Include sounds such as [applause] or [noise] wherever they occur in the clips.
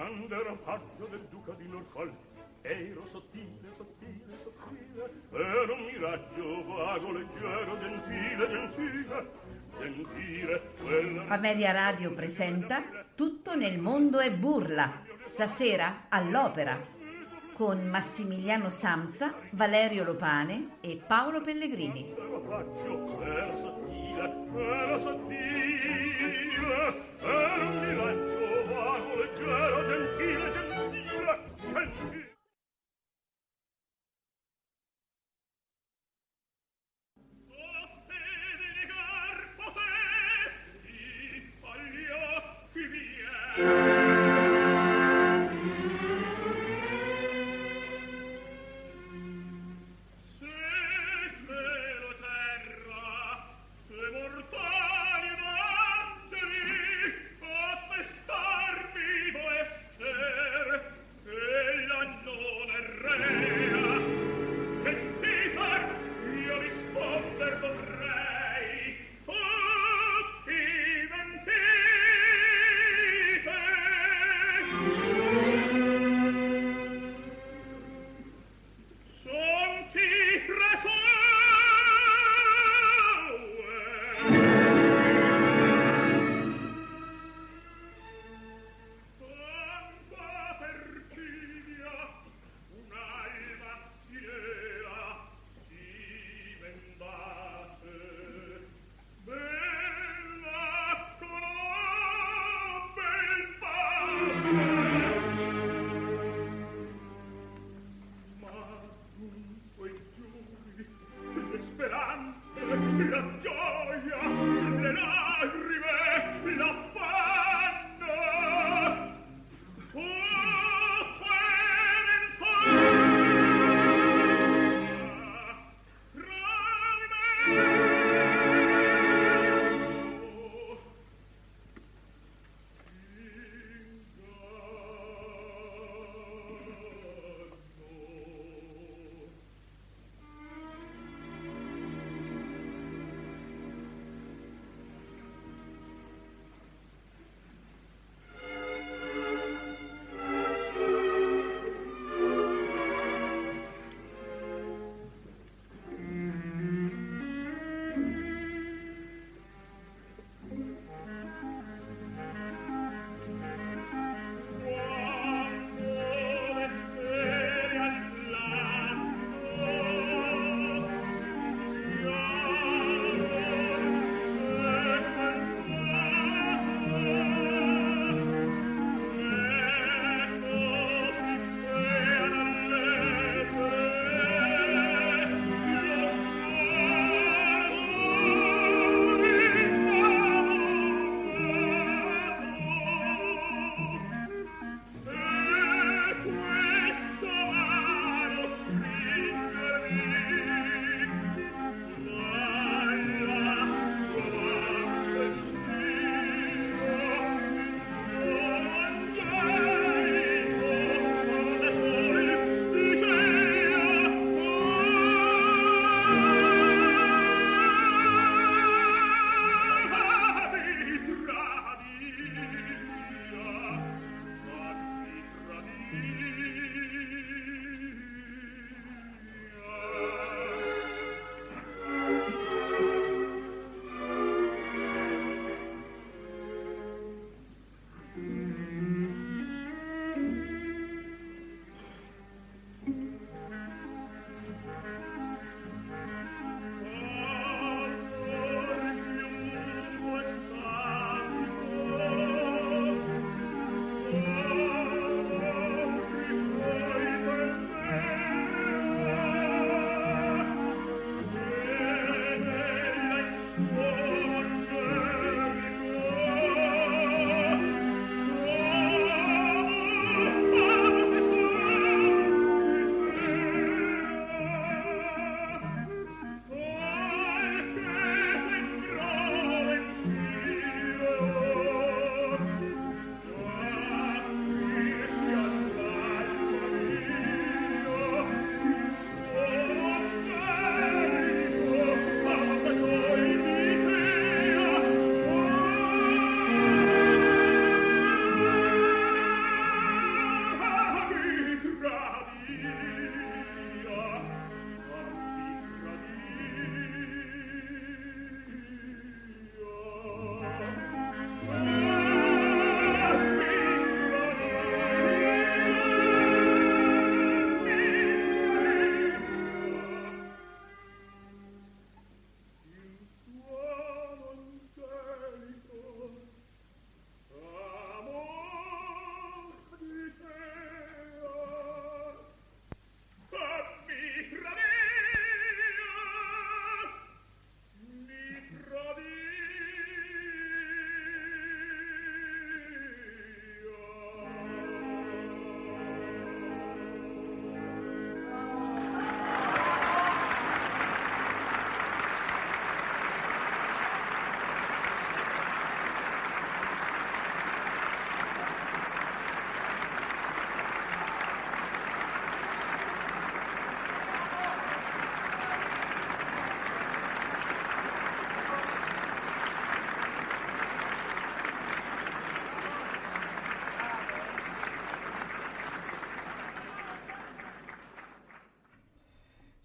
quando ero paggio del duca di Norfolk ero sottile, sottile, sottile ero un miraggio vago, leggero, gentile, gentile gentile quella... Amelia Radio presenta Tutto nel mondo è burla stasera all'opera con Massimiliano Samsa, Valerio Lopane e Paolo Pellegrini. ero sottile, ero sottile ero un miraggio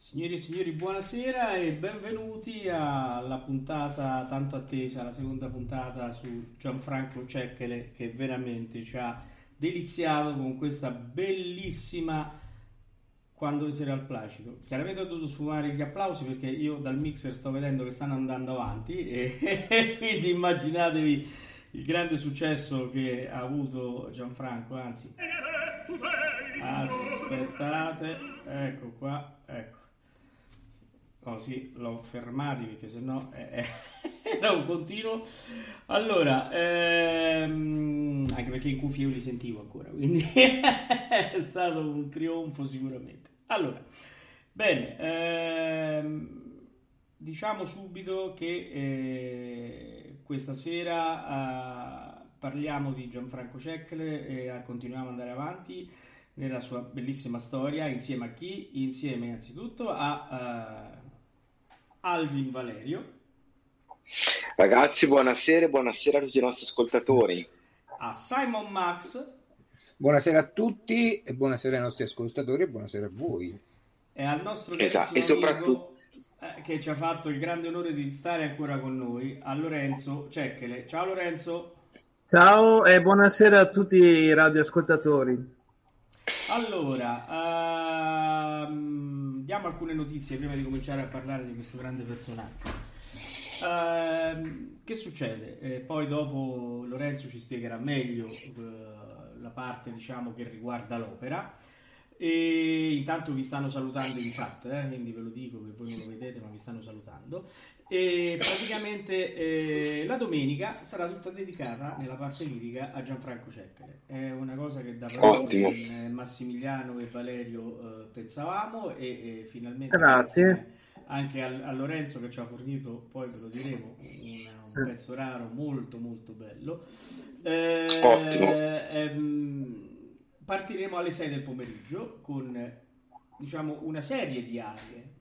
Signori e signori, buonasera e benvenuti alla puntata tanto attesa, la seconda puntata su Gianfranco Cecchere che veramente ci ha deliziato con questa bellissima quando sarà al placido. Chiaramente ho dovuto sfumare gli applausi perché io dal mixer sto vedendo che stanno andando avanti [laughs] e quindi immaginatevi il grande successo che ha avuto Gianfranco, anzi aspettate, ecco qua, ecco. Così l'ho fermati perché sennò [laughs] era un continuo. Allora, ehm, anche perché in cuffia io li sentivo ancora, quindi [laughs] è stato un trionfo sicuramente. Allora, bene, ehm, diciamo subito che eh, questa sera eh, parliamo di Gianfranco Cecchle e eh, continuiamo ad andare avanti nella sua bellissima storia insieme a chi? Insieme innanzitutto a uh, Alvin Valerio. Ragazzi, buonasera buonasera a tutti i nostri ascoltatori. A Simon Max. Buonasera a tutti e buonasera ai nostri ascoltatori e buonasera a voi. E al nostro esatto, e soprattutto eh, che ci ha fatto il grande onore di stare ancora con noi, a Lorenzo Cecchele. Ciao Lorenzo. Ciao e buonasera a tutti i radioascoltatori. Allora, uh, diamo alcune notizie prima di cominciare a parlare di questo grande personaggio. Uh, che succede? Eh, poi dopo Lorenzo ci spiegherà meglio uh, la parte diciamo, che riguarda l'opera. E intanto vi stanno salutando in chat, eh? quindi ve lo dico che voi non lo vedete, ma vi stanno salutando. E praticamente eh, la domenica sarà tutta dedicata nella parte lirica a Gianfranco Cecchere. È una cosa che da con Massimiliano e Valerio eh, pensavamo e, e finalmente grazie anche a, a, Lorenzo che ci ha fornito, poi ve lo diremo, un, un pezzo raro molto molto bello. Eh, Ottimo. Ehm, partiremo alle 6 del pomeriggio con diciamo una serie di arie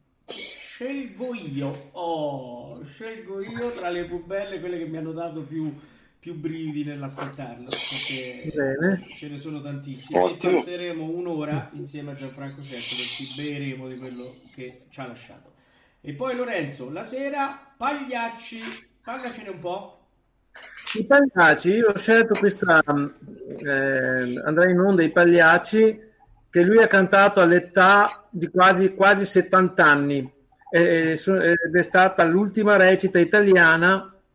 scelgo io, oh, scelgo io tra le più belle, quelle che mi hanno dato più, più brividi nell'ascoltarlo, perché Bene. ce ne sono tantissime. Ottimo. E passeremo un'ora insieme a Gianfranco Certo, che ci beremo di quello che ci ha lasciato. E poi Lorenzo, la sera, Pagliacci, parlacene un po'. I Pagliacci, io ho scelto questa, eh, andrà in onda i Pagliacci, che lui ha cantato all'età di quasi, quasi 70 anni ed è stata l'ultima recita italiana [clears throat]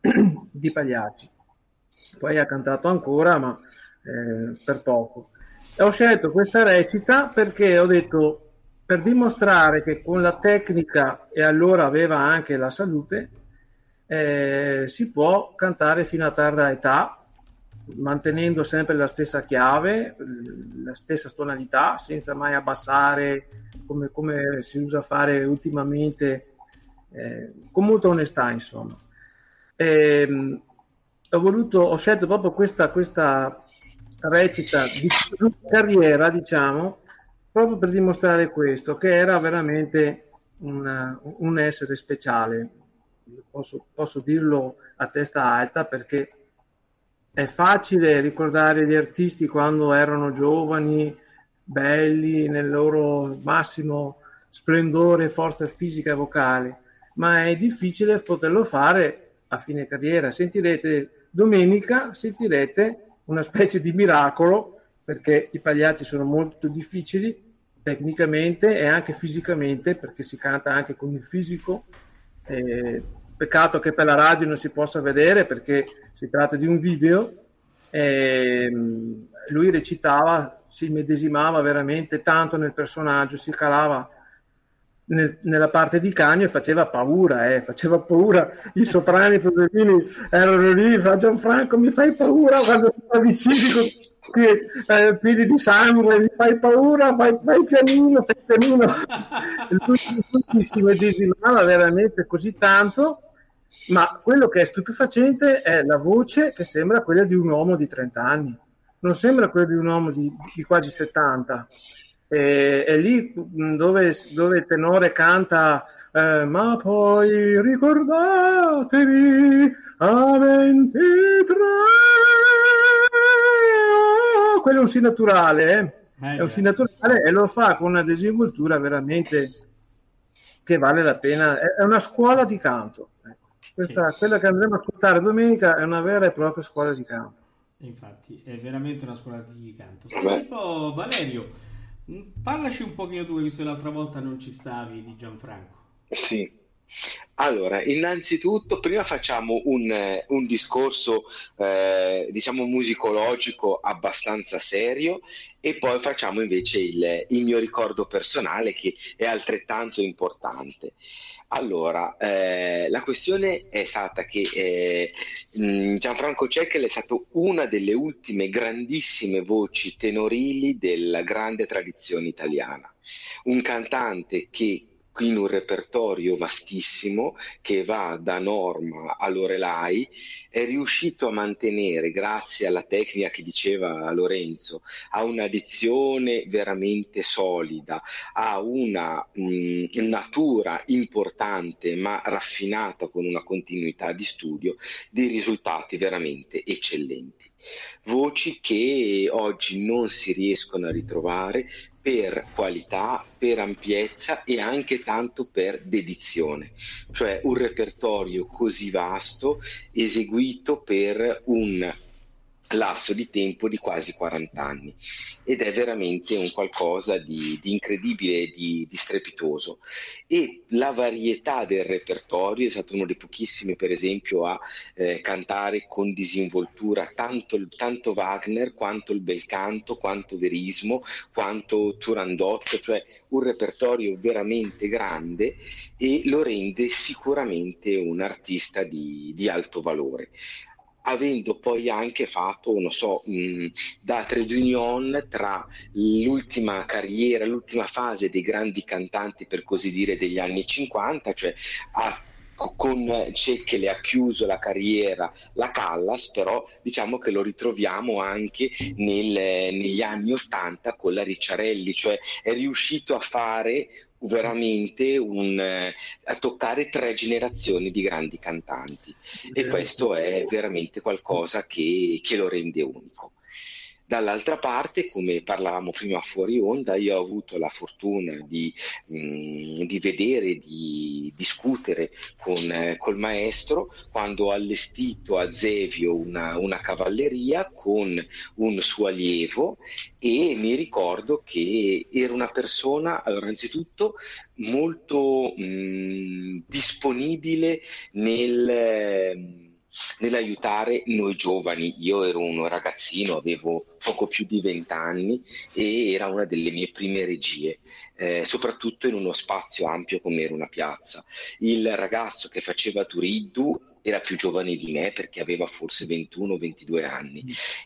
di Pagliacci. Poi ha cantato ancora, ma eh, per poco. E ho scelto questa recita perché ho detto, per dimostrare che con la tecnica, e allora aveva anche la salute, eh, si può cantare fino a tarda età, mantenendo sempre la stessa chiave, la stessa tonalità, senza mai abbassare come, come si usa fare ultimamente, eh, con molta onestà, insomma. E, ehm, ho, voluto, ho scelto proprio questa, questa recita di carriera, diciamo, proprio per dimostrare questo, che era veramente una, un essere speciale. Posso, posso dirlo a testa alta perché è facile ricordare gli artisti quando erano giovani, belli, nel loro massimo splendore, forza fisica e vocale, ma è difficile poterlo fare a fine carriera. Sentirete domenica, sentirete una specie di miracolo, perché i pagliacci sono molto difficili tecnicamente e anche fisicamente, perché si canta anche con il fisico. Eh, peccato che per la radio non si possa vedere perché si tratta di un video. Eh, lui recitava, si medesimava veramente tanto nel personaggio, si calava nel, nella parte di Cagno e faceva paura, eh, faceva paura. I soprani poverini erano lì, fa Gianfranco mi fai paura quando si avvicini con eh, piedi di sangue, mi fai paura, fai, fai pianino, fai pianino. [laughs] lui, lui si medesimava veramente così tanto ma quello che è stupefacente è la voce che sembra quella di un uomo di 30 anni non sembra quello di un uomo di, di quasi 70. E, è lì dove, dove il tenore canta eh, ma poi ricordatevi a 23 quello è un sì naturale eh? Eh, è un sì naturale e lo fa con una disinvoltura veramente che vale la pena, è una scuola di canto. Ecco. Questa, sì. Quella che andremo a ascoltare domenica è una vera e propria scuola di canto. Infatti, è veramente una scuola di canto. Senti, Valerio, parlaci un pochino tu, visto che l'altra volta non ci stavi, di Gianfranco. Sì, allora, innanzitutto, prima facciamo un, un discorso, eh, diciamo, musicologico abbastanza serio e poi facciamo invece il, il, mio ricordo personale che è altrettanto importante. Allora, eh, la questione è stata che eh, Gianfranco Cecchel è stato una delle ultime grandissime voci tenorili della grande tradizione italiana. Un cantante che in un repertorio vastissimo che va da Norma a Lorelai, è riuscito a mantenere, grazie alla tecnica che diceva Lorenzo, a una dizione veramente solida, a una mh, natura importante ma raffinata con una continuità di studio, dei risultati veramente eccellenti. Voci che oggi non si riescono a ritrovare per qualità, per ampiezza e anche tanto per dedizione, cioè un repertorio così vasto eseguito per un lasso di tempo di quasi 40 anni ed è veramente un qualcosa di, di incredibile di, di, strepitoso. E la varietà del repertorio è stato uno dei pochissimi per esempio a eh, cantare con disinvoltura tanto, tanto, Wagner quanto il bel canto quanto Verismo quanto Turandot cioè un repertorio veramente grande e lo rende sicuramente un artista di, di alto valore avendo poi anche fatto, non so, mh, da trade union tra l'ultima carriera, l'ultima fase dei grandi cantanti, per così dire, degli anni 50, cioè ha con Cecche le ha chiuso la carriera la Callas, però diciamo che lo ritroviamo anche nel, negli anni 80 con la Ricciarelli, cioè è riuscito a fare veramente un, eh, a toccare tre generazioni di grandi cantanti e questo è veramente qualcosa che, che lo rende unico. Dall'altra parte, come parlavamo prima fuori onda, io ho avuto la fortuna di, mh, mm, di vedere, di discutere con eh, col maestro quando ho allestito a Zevio una, una, cavalleria con un suo allievo e mi ricordo che era una persona, allora, innanzitutto molto mh, mm, disponibile nel nell'aiutare noi giovani. Io ero un ragazzino, avevo poco più di vent'anni e era una delle mie prime regie, eh, soprattutto in uno spazio ampio come era una piazza. Il ragazzo che faceva Turiddu era più giovane di me perché aveva forse 21-22 anni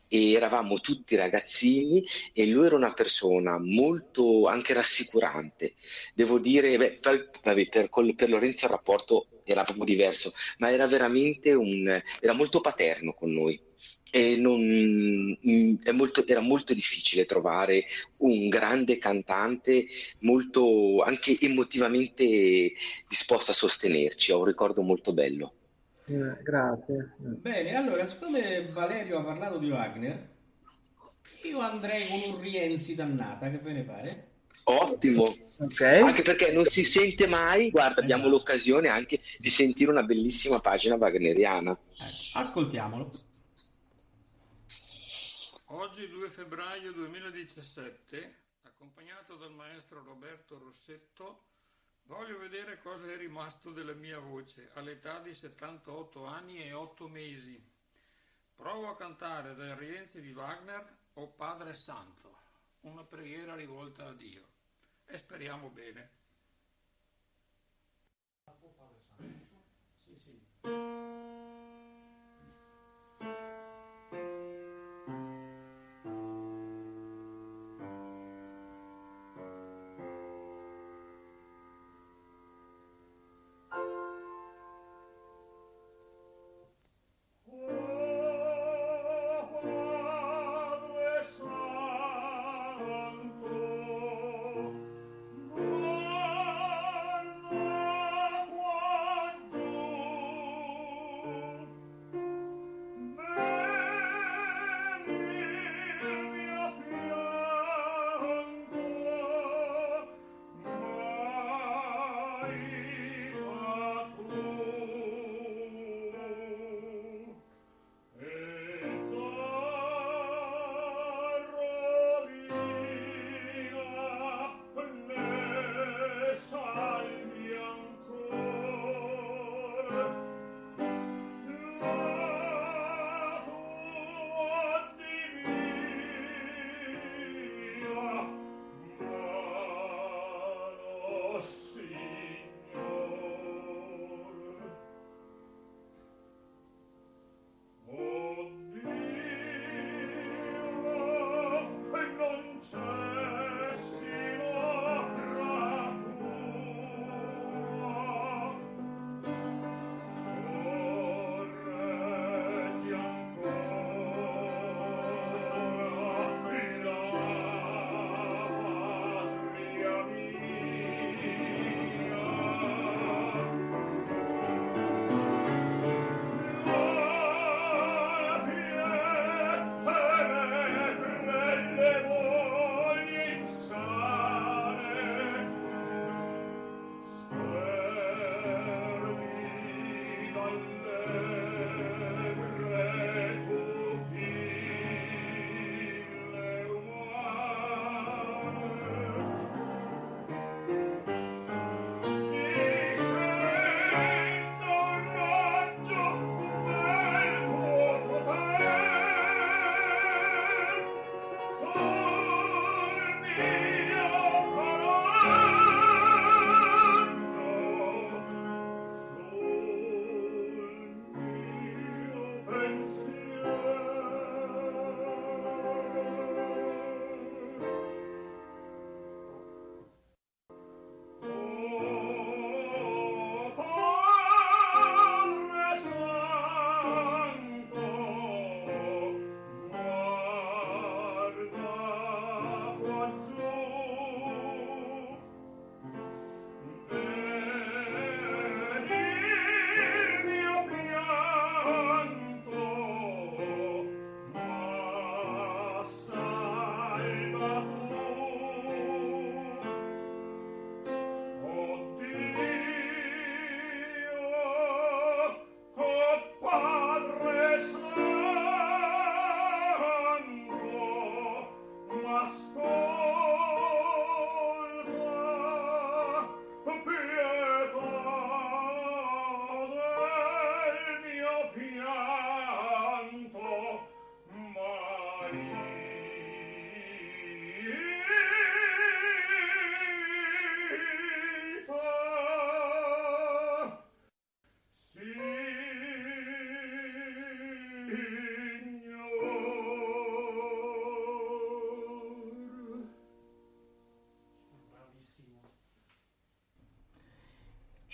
e eravamo tutti ragazzini e lui era una persona molto anche rassicurante. Devo dire, beh, per, per, per Lorenzo il rapporto era proprio diverso, ma era veramente un, era molto paterno con noi. E non, mm, molto, era molto difficile trovare un grande cantante molto anche emotivamente disposto a sostenerci, ho un ricordo molto bello. Eh, grazie. Bene, allora, siccome Valerio ha parlato di Wagner, io andrei con un Rienzi dannata, che ve ne pare? Ottimo, okay. anche perché non si sente mai, guarda, abbiamo esatto. l'occasione anche di sentire una bellissima pagina wagneriana. Ecco, ascoltiamolo. Oggi 2 febbraio 2017, accompagnato dal maestro Roberto Rossetto, Voglio vedere cosa è rimasto della mia voce all'età di 78 anni e 8 mesi. Provo a cantare dai Rienzi di Wagner o Padre Santo, una preghiera rivolta a Dio. E speriamo bene. Sì, sì.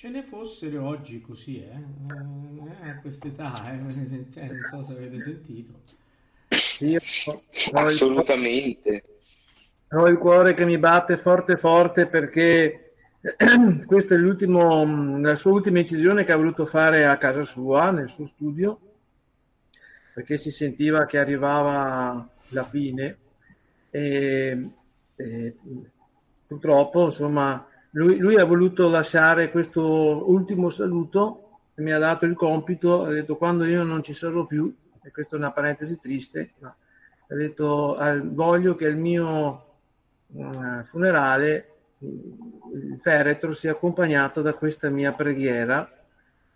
Ce ne fossero oggi così, eh? Eh, a quest'età, eh? [laughs] Cioè, non so se avete sentito. Io ho il, Assolutamente. ho il cuore che mi batte forte forte perché [clears throat] questa è l'ultimo, la sua ultima incisione che ha voluto fare a casa sua, nel suo studio, perché si sentiva che arrivava la fine e, e purtroppo insomma lui, lui ha voluto lasciare questo ultimo saluto e mi ha dato il compito, ha detto quando io non ci sarò più, e questa è una parentesi triste, ma ha detto "Ah, voglio che il mio eh, funerale il feretro sia accompagnato da questa mia preghiera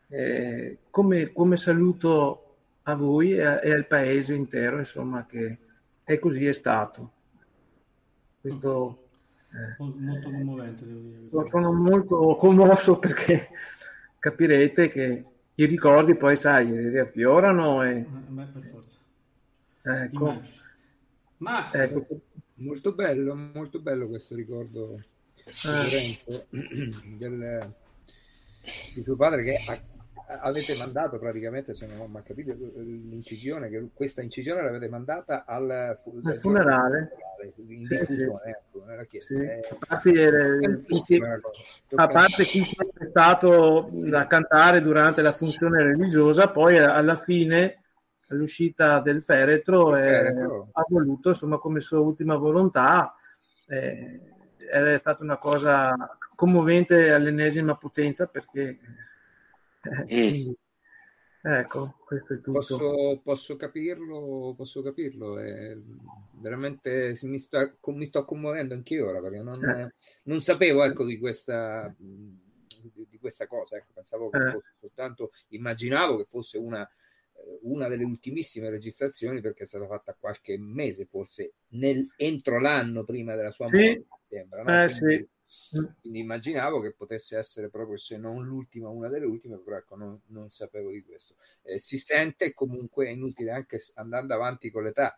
eh, come, come saluto a voi e, a- e al paese intero, insomma, che è così è stato. Questo eh, Mol- Molto commovente, devo dire. sono molto commosso perché capirete che i ricordi poi, sai, riaffiorano e Eh, beh, per forza. ecco, Immagino. Max, ecco. Molto bello, molto bello questo ricordo di Lorenzo, del- di tuo padre che ha- avete mandato praticamente, se non ho mai capito, l'incisione, che questa incisione l'avete mandata al, fu- Al funerale. in Sì, diffusione, ecco, nella chiesa. Sì. È eh, a parte chi si è stato da cantare durante la funzione religiosa, poi alla fine, all'uscita del feretro, eh, feretro. ha voluto, insomma, come sua ultima volontà, eh, ed è stata una cosa commovente all'ennesima potenza perché, quindi, ecco, questo è tutto. Posso, posso capirlo, posso capirlo. è veramente mi, com- mi sto commuovendo anch'io ora perché non, Eh. non sapevo ecco, di, questa, di, questa cosa. Ecco, pensavo che Eh. fosse soltanto, immaginavo che fosse una, una delle ultimissime registrazioni perché è stata fatta qualche mese, forse nel- entro l'anno prima della sua Sì. morte, sembra. no? Eh, sì. Quindi immaginavo che potesse essere proprio, se non l'ultima, una delle ultime, però ecco, non, non sapevo di questo. Eh, si sente comunque, è inutile anche andando avanti con l'età.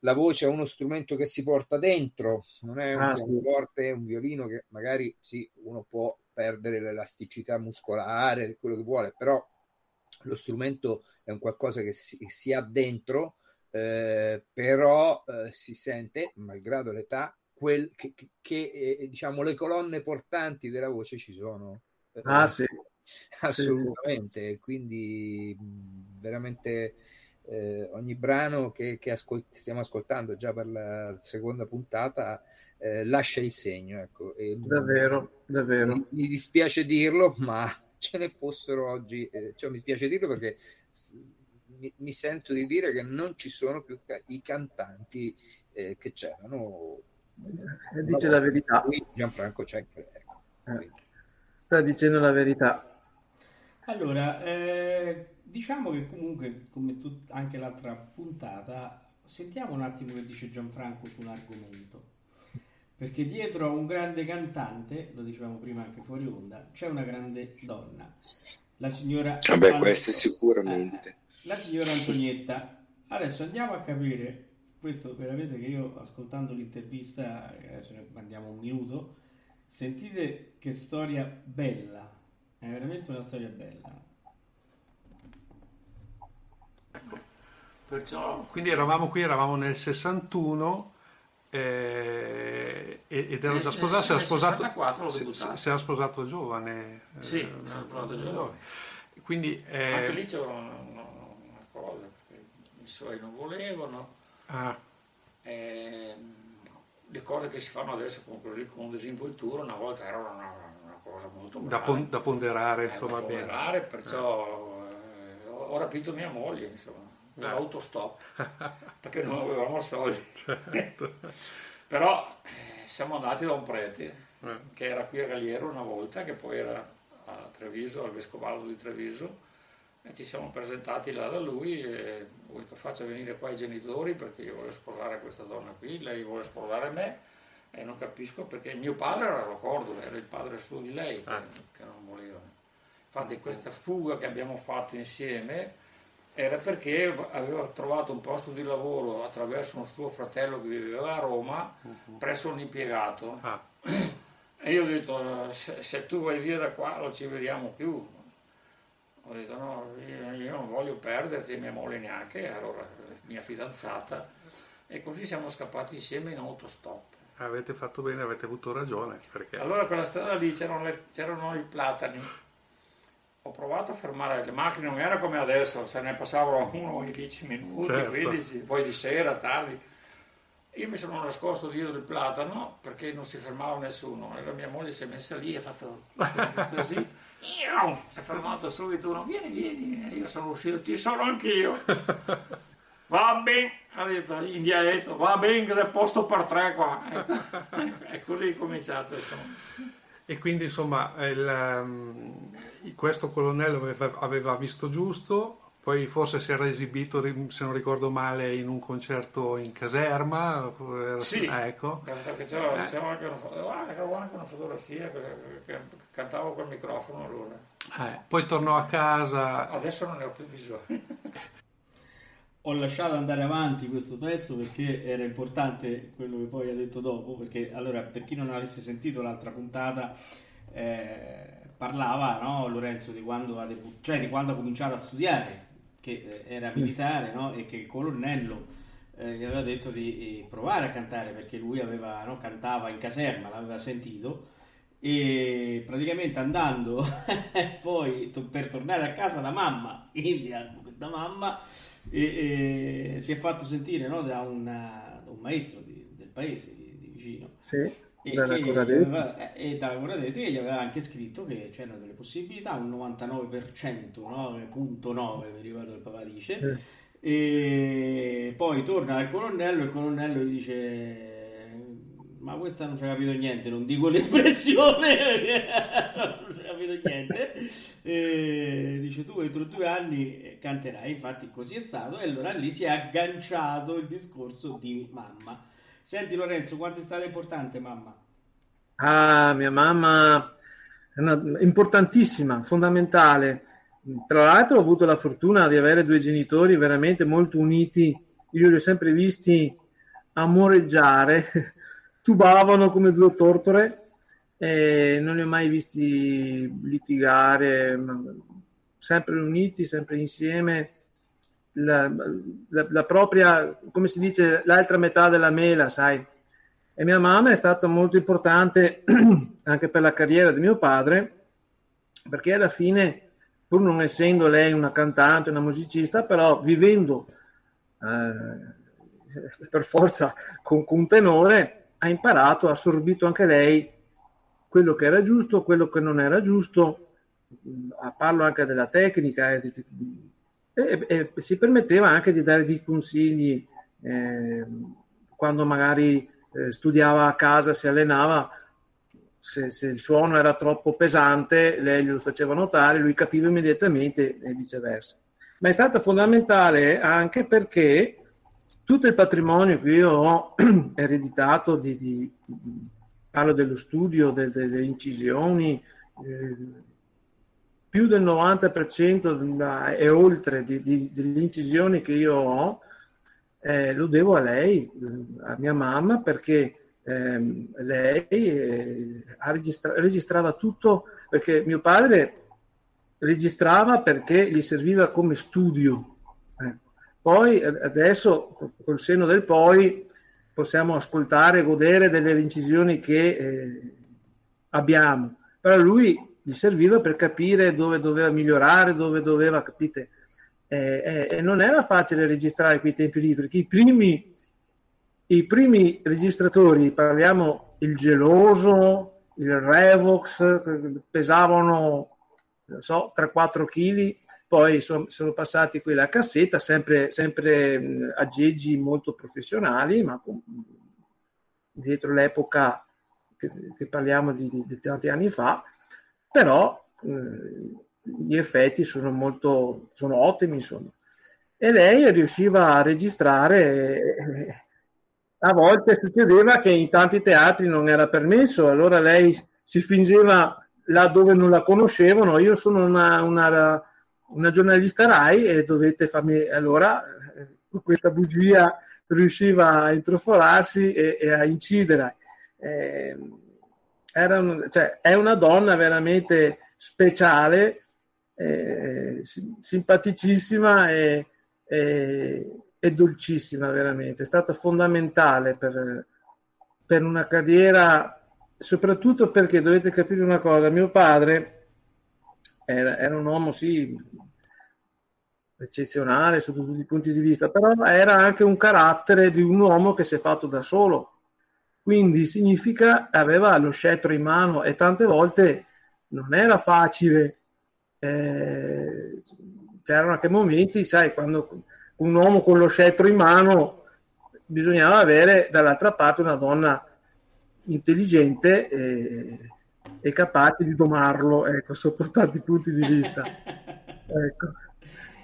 La voce è uno strumento che si porta dentro, non è un Ah, sì. pianoforte, un violino che magari sì, uno può perdere l'elasticità muscolare, quello che vuole, però lo strumento è un qualcosa che si, si ha dentro, eh, però eh, si sente, malgrado l'età, quel che, che- eh, diciamo le colonne portanti della voce ci sono. Eh, Ah, sì. [laughs] Assolutamente, quindi mh, veramente eh, ogni brano che, che ascol- stiamo ascoltando già per la seconda puntata eh, lascia il segno. Ecco. E, Davvero, davvero. mi, mi dispiace dirlo, ma [laughs] ce ne fossero oggi, eh, cioè mi spiace dirlo perché mi, mi sento di dire che non ci sono più ca- i cantanti eh, che c'erano. Eh, Dice la verità. Gianfranco Cenque, ecco. Eh, Sta dicendo la verità. Allora, eh, diciamo che comunque, come tut- anche l'altra puntata, sentiamo un attimo che dice Gianfranco su un argomento. Perché dietro a un grande cantante, lo dicevamo prima anche fuori onda, c'è una grande donna, la signora Vabbè, An- questo sicuramente. eh, la signora Antonietta. Adesso andiamo a capire, questo veramente che io ascoltando l'intervista, adesso ne mandiamo un minuto, sentite che storia bella, è veramente una storia bella. Perciò, quindi eravamo qui, eravamo nel 61 eh, e- ed Nel- già sposato, si era sposato, 64 l'ho si- era sposato giovane. eh, Sì, sono sposato giovane. Quindi, eh, Anche lì c'era una, una- una cosa, perché i suoi non volevano, ah, ehm, le cose che si fanno adesso con, così, con disinvoltura una volta erano una, una cosa molto da, pon- da ponderare, Eh, insomma, da bene. ponderare, perciò eh, ho, ho rapito mia moglie, insomma, con Eh. l'autostop, [laughs] perché non avevamo soldi. Certo. [laughs] Però eh, siamo andati da un prete Eh. che era qui a Galiero una volta, che poi era a Treviso, al Vescovado di Treviso, e ci siamo presentati là da lui e ho detto faccia venire qua i genitori perché io voglio sposare questa donna qui, lei vuole sposare me e non capisco perché mio padre era d'accordo, era il padre suo di lei che, Ah. che non voleva. Infatti questa fuga che abbiamo fatto insieme era perché aveva trovato un posto di lavoro attraverso un suo fratello che viveva a Roma presso un impiegato Ah, E io ho detto, se, se, tu vai via da qua non ci vediamo più. Ho detto, no, io, non voglio perderti, mia moglie neanche, allora mia fidanzata. E così siamo scappati insieme in autostop. Avete fatto bene, avete avuto ragione. Perché... Allora quella strada lì c'erano, le, c'erano i platani. Ho provato a fermare le macchine, non era come adesso, se ne passavano uno in 10 minuti, certo. 15, poi di sera, tardi io mi sono nascosto dietro il platano perché non si fermava nessuno e la mia moglie si è messa lì e ha fatto così. [laughs] Io si è fermato subito uno, vieni, vieni, e io sono uscito, ci sono anch'io. [laughs] Va bene, ha detto in dialetto, va bene che è posto per tre qua. [laughs] E così è cominciato insomma. E quindi insomma il, um, questo colonnello aveva, aveva visto giusto, poi forse si era esibito, se non ricordo male, in un concerto in caserma. Sì, ah, ecco. perché c'era, eh. c'era anche, una, guarda, anche una fotografia che, che, cantavo col microfono allora. Eh, poi tornò a casa. Adesso non ne ho più bisogno. [laughs] ho lasciato andare avanti questo pezzo perché era importante quello che poi ha detto dopo, perché allora per chi non avesse sentito l'altra puntata eh, parlava no, Lorenzo di quando, ha debu- cioè di quando ha cominciato a studiare che eh, era militare no? e che il colonnello eh, gli aveva detto di eh, provare a cantare perché lui aveva, no, cantava in caserma, l'aveva sentito e praticamente andando [laughs] poi to- per tornare a casa da mamma, quindi da mamma, e, e si è fatto sentire no, da, una, da, un maestro di, del paese di, di vicino. Sì e, da aveva, e da Coradetti gli aveva anche scritto che c'erano delle possibilità, un 99%, 9.9 mi ricordo il papà dice, eh. e poi torna al colonnello e il colonnello gli dice ma questa non ha capito niente, non dico [laughs] l'espressione, non ha capito niente, e dice tu entro due anni canterai, infatti così è stato, e allora lì si è agganciato il discorso di mamma Senti Lorenzo, quanto è stata importante mamma? Ah, mia mamma è una, importantissima, fondamentale. Tra l'altro ho avuto la fortuna di avere due genitori veramente molto uniti. Io li ho sempre visti amoreggiare, tubavano come due tortore e non li ho mai visti litigare, sempre uniti, sempre insieme la, la, la, propria, come si dice, l'altra metà della mela, sai. E mia mamma è stata molto importante [clears throat] anche per la carriera di mio padre, perché alla fine, pur non essendo lei una cantante, una musicista, però vivendo eh, [laughs] per forza con, con un tenore, ha imparato, ha assorbito anche lei quello che era giusto, quello che non era giusto. Parlo anche della tecnica, eh, e, e si permetteva anche di dare dei consigli eh, quando magari eh, studiava a casa, si allenava, se, se, il suono era troppo pesante, lei glielo faceva notare, lui capiva immediatamente e viceversa. Ma è stata fondamentale anche perché tutto il patrimonio che io ho [clears throat] ereditato, di, di, parlo dello studio, de, delle incisioni, eh, più del 90% e oltre di, di, delle incisioni che io ho eh, lo devo a lei, a mia mamma, perché eh, lei eh, registra- registrava tutto, perché mio padre registrava perché gli serviva come studio. Poi eh, adesso, col senno del poi, possiamo ascoltare e godere delle incisioni che eh, abbiamo. Però lui gli serviva per capire dove doveva migliorare, dove doveva, capite? Eh, eh, non era facile registrare quei tempi lì, perché i primi, i primi registratori, parliamo il geloso, il Revox, pesavano, so, 3-4 kg, poi sono, sono, passati quelli a cassetta, sempre, sempre aggeggi molto professionali, ma con, dietro l'epoca che, che parliamo di, di, di tanti anni fa, però eh, gli effetti sono molto sono ottimi insomma. E lei riusciva a registrare eh, a volte succedeva che in tanti teatri non era permesso allora lei si fingeva là dove non la conoscevano. Io sono una, una, una giornalista RAI e dovete farmi allora questa bugia riusciva a introfolarsi e, e a incidere eh, un, cioè, è una donna veramente speciale, eh, simpaticissima e, e, e, dolcissima, veramente. È stata fondamentale per, per una carriera, soprattutto perché dovete capire una cosa, mio padre era, era un uomo, sì, eccezionale sotto tutti i punti di vista, però era anche un carattere di un uomo che si è fatto da solo. Quindi significa aveva lo scettro in mano e tante volte non era facile. Eh, c'erano anche momenti, sai, quando un uomo con lo scettro in mano bisognava avere dall'altra parte una donna intelligente e, e capace di domarlo, ecco, sotto tanti punti di vista. [laughs] ecco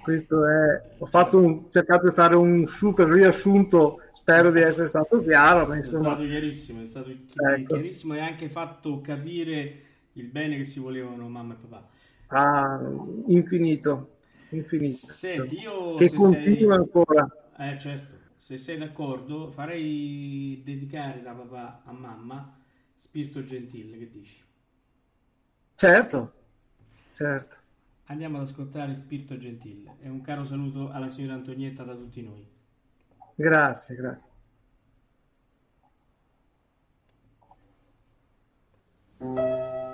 questo è, ho fatto un, cercato di fare un super riassunto, spero di essere stato chiaro. Ma insomma... È stato chiarissimo, è stato ecco. chiarissimo e anche fatto capire il bene che si volevano mamma e papà. Ah, infinito, infinito. Senti, io che continua sei... ancora. Eh, certo, se sei d'accordo, farei dedicare da papà a mamma Spirito Gentile, che dici? Certo, certo andiamo ad ascoltare Spirito Gentile e un caro saluto alla signora Antonietta da tutti noi. Grazie, grazie. thank you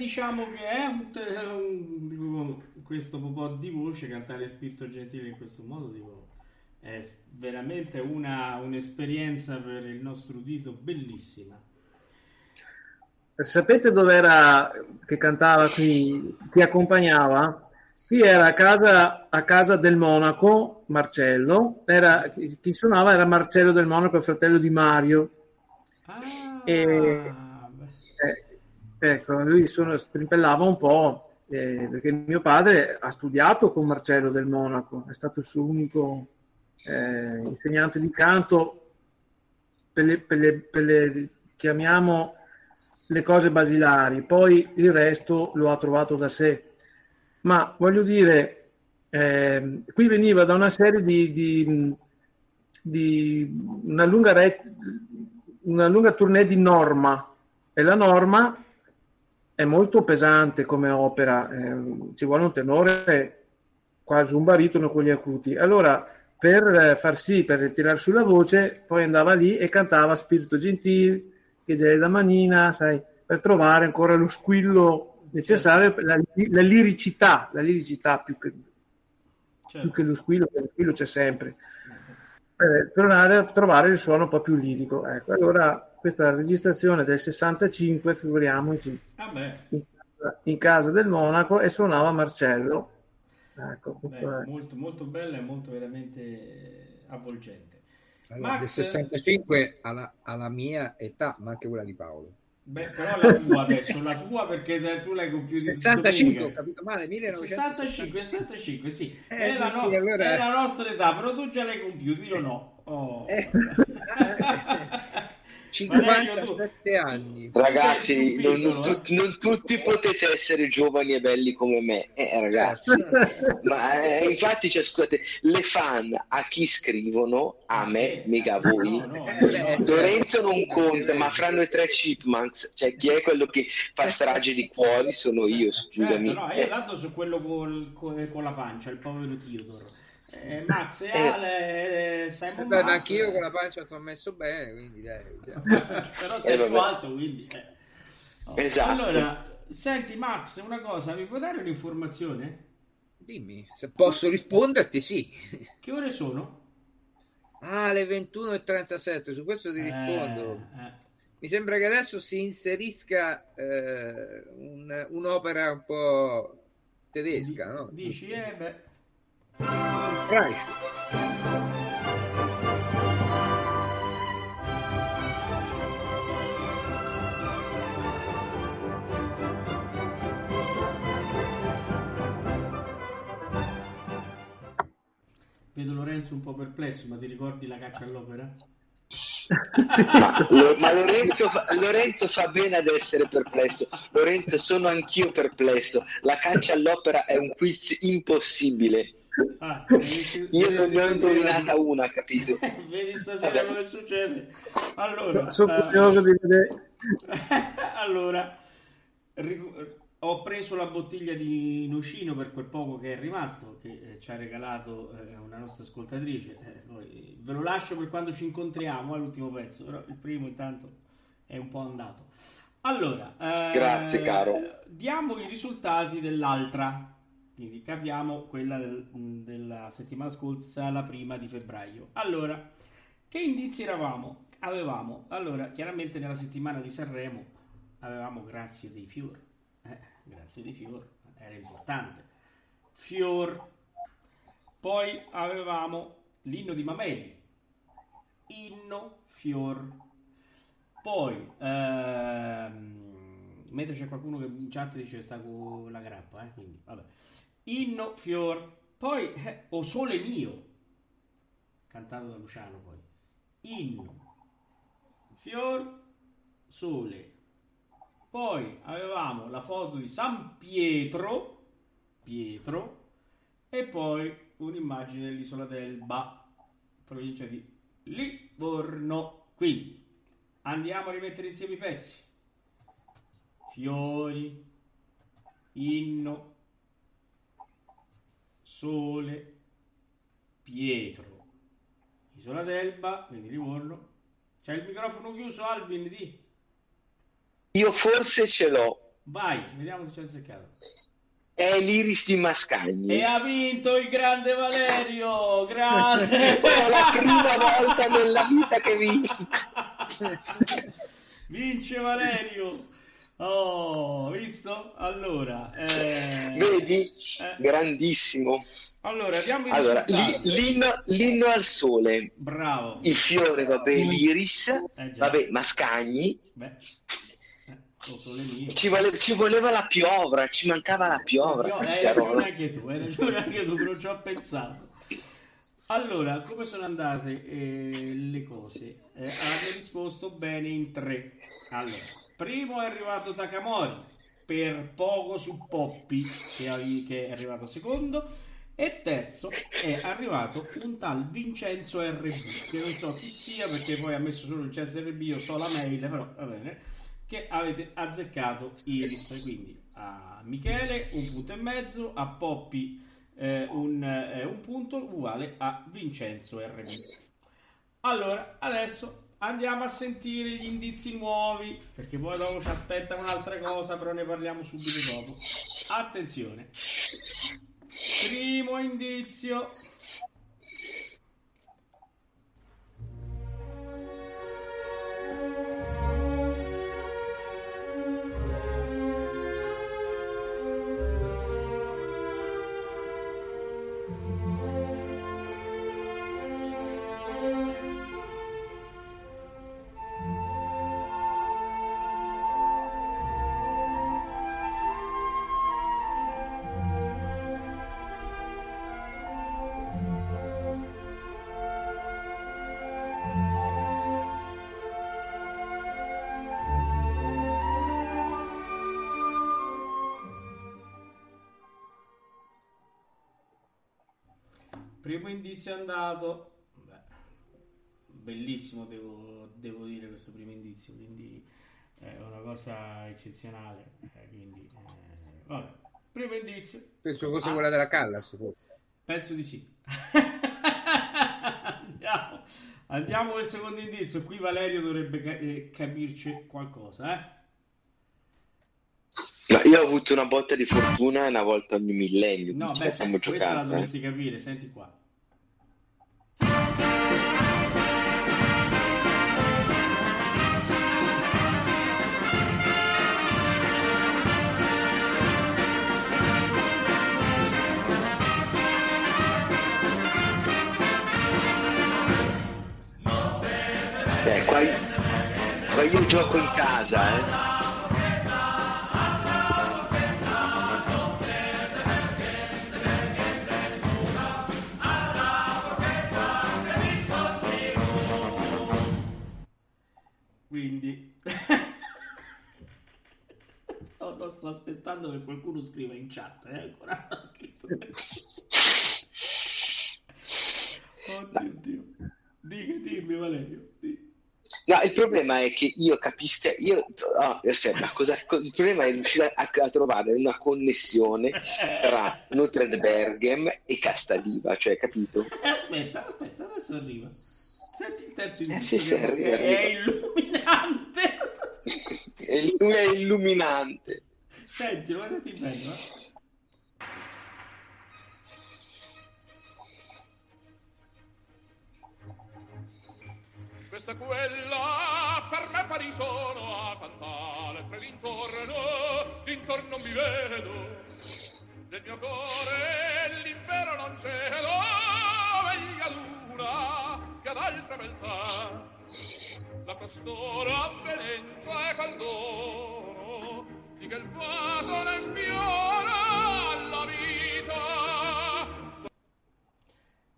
diciamo che è un, un, questo po' di voce, cantare Spirito Gentile in questo modo, dico, è veramente una, un'esperienza per il nostro udito bellissima. Sapete dove era che cantava qui, chi accompagnava? Qui era a casa, a casa del Monaco, Marcello, era, chi suonava era Marcello del Monaco, il fratello di Mario. Ah, e, eh, ecco, lui suona, strimpellava un po', eh, perché mio padre ha studiato con Marcello del Monaco, è stato il suo unico eh, insegnante di canto. Per le, per le, per le chiamiamo le cose basilari, poi il resto lo ha trovato da sé. Ma voglio dire, eh, qui veniva da una serie di, di, di una, lunga re, una lunga tournée di norma e la norma è molto pesante come opera, eh, ci vuole un tenore quasi un baritono con gli acuti. Allora, per far sì, per tirare su la voce, poi andava lì e cantava Spirito Gentile, che c'è da manina, sai, per trovare ancora lo squillo necessaria la, la, liricità, la liricità più che, certo. più che lo squillo, perché lo squillo c'è sempre. Per tornare a trovare il suono un po' più lirico. Ecco, allora questa registrazione del 65, figuriamoci, ah in, in, casa del Monaco e suonava Marcello. Ecco, Beh, molto, molto bella e molto veramente avvolgente. Allora, Max... del 65 alla, alla mia età, ma anche quella di Paolo. Beh, però la tua adesso, la tua perché tu l'hai compiuta 65, ho capito male, 1965, 65, sì. Eh, è, sì, la no- sì, allora... è, la nostra età, però tu già l'hai compiuta, io no. Oh. Eh. [laughs] [laughs] 57 anni. Ragazzi, non, non, tu, non, tutti potete essere giovani e belli come me, eh, ragazzi. Certo. [laughs] Ma eh, infatti, cioè, scusate, le fan a chi scrivono, a me, eh, mica a voi. No, no, no, Lorenzo non conta, ma fra noi tre chipmunks, cioè chi è quello che fa strage di cuori sono io, scusami. Certo, no, io dato su quello con, con, con la pancia, il povero Theodore. Eh, Max e eh. Ale eh, Simon Beh, ma anch'io con la pancia ti ho messo bene quindi dai, [laughs] però sei eh, più alto quindi eh. oh. esatto allora senti Max una cosa mi puoi dare un'informazione? dimmi se posso risponderti sì che ore sono? ah le 21.37 su questo ti rispondo mi sembra che adesso si inserisca un, un'opera un po' tedesca no? dici eh beh Crash. Vedo Lorenzo un po' perplesso, ma ti ricordi la caccia all'opera? ma, ma Lorenzo, fa, Lorenzo, fa, bene ad essere perplesso. Lorenzo, sono anch'io perplesso. La caccia all'opera è un quiz impossibile. Ah, Io non ne ho indovinata una, capito? [laughs] vedi stasera come succede. Allora, sono uh, curioso di vedere. [laughs] allora, ho preso la bottiglia di nocino per quel poco che è rimasto, che eh, ci ha regalato eh, una nostra ascoltatrice. Eh, poi ve lo lascio per quando ci incontriamo all'ultimo eh, pezzo, però il primo intanto è un po' andato. Allora, eh, grazie caro. Diamo i risultati dell'altra quindi capiamo quella del, della settimana scorsa, la prima di febbraio. Allora, che indizi eravamo? Avevamo, allora, chiaramente nella settimana di Sanremo avevamo Grazie dei Fior. Eh, grazie dei Fior, era importante. Fior. Poi avevamo l'inno di Mameli. Inno Fior. Poi, ehm, mentre c'è qualcuno che in chat dice sta con la grappa, eh, quindi vabbè. Inno Fior, poi eh, O Sole Mio, cantato da Luciano poi. Inno Fior, Sole. Poi avevamo la foto di San Pietro, Pietro, e poi un'immagine dell'isola d'Elba, provincia di Livorno. Quindi andiamo a rimettere insieme i pezzi. Fiori, inno, Sole, Pietro, Isola d'Elba, quindi Livorno. C'è il microfono chiuso, Alvin, di? Io forse ce l'ho. Vai, vediamo se ci ha azzeccato. È l'Iris di Mascagni. E ha vinto il grande Valerio! Grazie! [laughs] È la prima volta nella vita che vinco. [laughs] Vince Valerio! Oh, visto? Allora, eh... Vedi? eh, Grandissimo. allora, Allora, l'inno, l'inno al sole. Bravo. Il fiore, vabbè, l'iris. Eh. Vabbè, Mascagni. Beh, eh. Ci, vole- ci voleva la piovra, ci mancava la piovra. Io- hai ragione anche tu, hai ragione anche tu, non ci ho pensato. Allora, come sono andate eh, le cose? Eh, avete risposto bene in tre. Allora, primo è arrivato Takamori, per poco su Poppi, che, è arrivato secondo, e terzo è arrivato un tal Vincenzo RB, che non so chi sia perché poi ha messo solo Vincenzo RB, io so la mail, però va bene, che avete azzeccato Iris, quindi a Michele un punto e mezzo, a Poppi eh, un, eh, un punto uguale a Vincenzo RB. Allora, adesso andiamo a sentire gli indizi nuovi, perché poi dopo ci aspetta un'altra cosa, però ne parliamo subito dopo. Attenzione. Primo indizio. Indizio è andato. Beh, bellissimo, devo, devo dire questo primo indizio, quindi è una cosa eccezionale. eh, quindi, eh, vabbè. Primo indizio. Penso fosse Ah. quella della Callas, forse. Penso di sì. andiamo, andiamo col secondo indizio. Qui Valerio dovrebbe eh, capirci qualcosa, eh? Ma io ho avuto una botta di fortuna una volta ogni millennio. No, ce beh, siamo questa la eh. dovresti capire, senti qua. Qua io gioco in casa, eh. Quindi... [laughs] No, sto aspettando che qualcuno scriva in chat, eh? Ancora [laughs] non scritto. [laughs] Oddio, Dio. Dica, dimmi Valerio. di- No, il problema è che io capisco, cioè, io, ah, aspetta, cosa, co- il problema è riuscire a, a trovare una connessione tra [laughs] Notre Berghem e Castadiva, cioè, capito? Eh, Aspetta, aspetta, adesso arriva. Senti il terzo Eh, indizio sì, sì, che arriva, è arriva. illuminante. [laughs] E lui è illuminante. Senti, lo senti bello? eh? Questa quella per me pari sono a cantare tre d'intorno non mi vedo. Del mio cuore l'impero non cedo, veglia luna che ad altra beltà. La costora avvenenza e caldono, di che il fato ne infiora alla vita.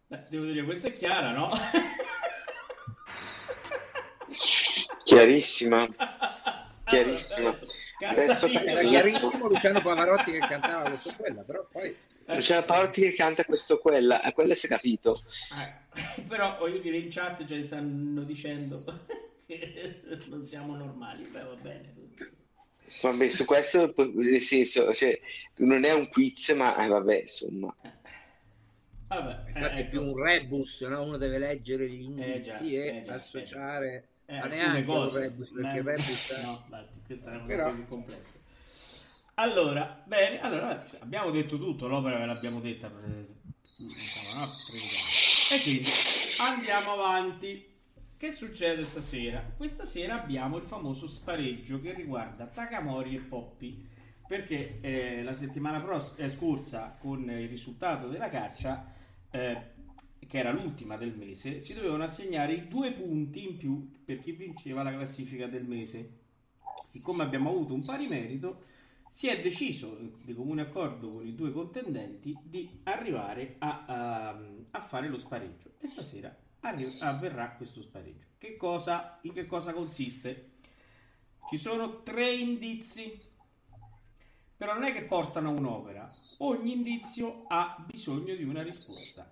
Beh, devo dire, questa è chiara, no? [laughs] Chiarissima. [laughs] Chiarissima. Adesso. Era chiarissimo Luciano Pavarotti che cantava questo quella, però poi Luciano Pavarotti che canta questo quella, a quella si è capito. Eh, però voglio dire in chat cioè, stanno dicendo [laughs] che non siamo normali beh va bene Vabbè, su questo, nel senso, cioè, non è un quiz, ma eh, vabbè, insomma. vabbè eh, infatti è ecco. più un rebus, no? uno deve leggere gli Eh, già, indizi e eh, già, associare Eh, ma neanche cose. rebus perché Ma- rebus è- [laughs] no infatti questa è una cosa Però- più complessa Allora, bene, allora abbiamo detto tutto, l'opera ve l'abbiamo detta, eh, diciamo, no? E quindi andiamo avanti. Che succede stasera? Questa sera abbiamo il famoso spareggio che riguarda Takamori e Poppi. Perché eh, la settimana pros- eh, scorsa, con il risultato della caccia, eh, che era l'ultima del mese, si dovevano assegnare i due punti in più per chi vinceva la classifica del mese. Siccome abbiamo avuto un pari merito, si è deciso di comune accordo con i due contendenti di arrivare a, a, a fare lo spareggio. E stasera arri- avverrà questo spareggio. Che cosa, in che cosa consiste? Ci sono tre indizi, però non è che portano a un'opera. Ogni indizio ha bisogno di una risposta.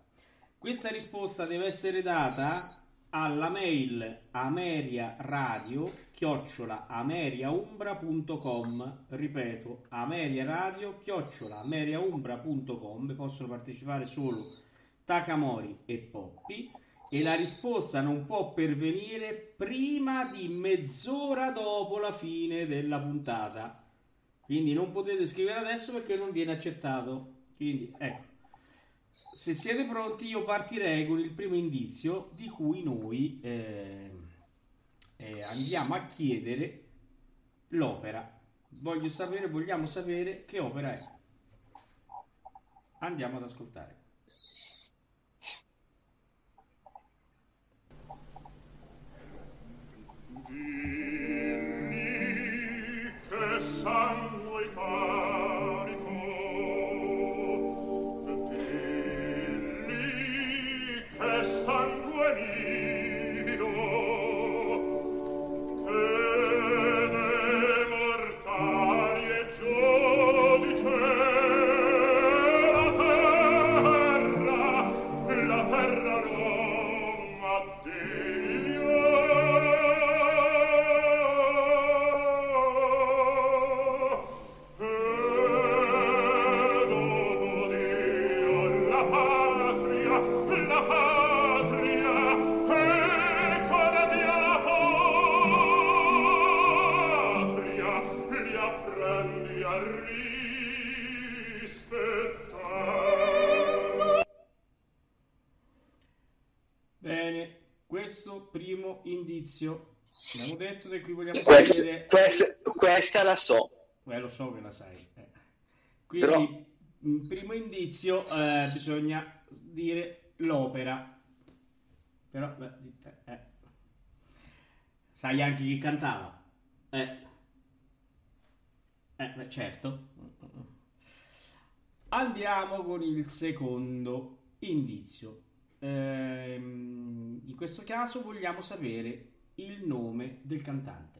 Questa risposta deve essere data alla mail ameriaradio chiocciola ameriaumbra.com ripeto ameriaradio chiocciola ameriaumbra.com possono partecipare solo Takamori e Poppi e la risposta non può pervenire prima di mezz'ora dopo la fine della puntata. Quindi non potete scrivere adesso perché non viene accettato. Quindi ecco se siete pronti, io partirei con il primo indizio di cui noi eh, eh, andiamo a chiedere l'opera. Voglio sapere, vogliamo sapere che opera è. Andiamo ad ascoltare. Dimmi questa la so. Eh, lo so che la sai. eh. Quindi, Però- primo indizio eh, bisogna dire l'opera. Però, beh, zitta, eh. sai anche chi cantava. Eh. Eh, beh, certo. Andiamo con il secondo indizio. Ehm, in questo caso vogliamo sapere il nome del cantante.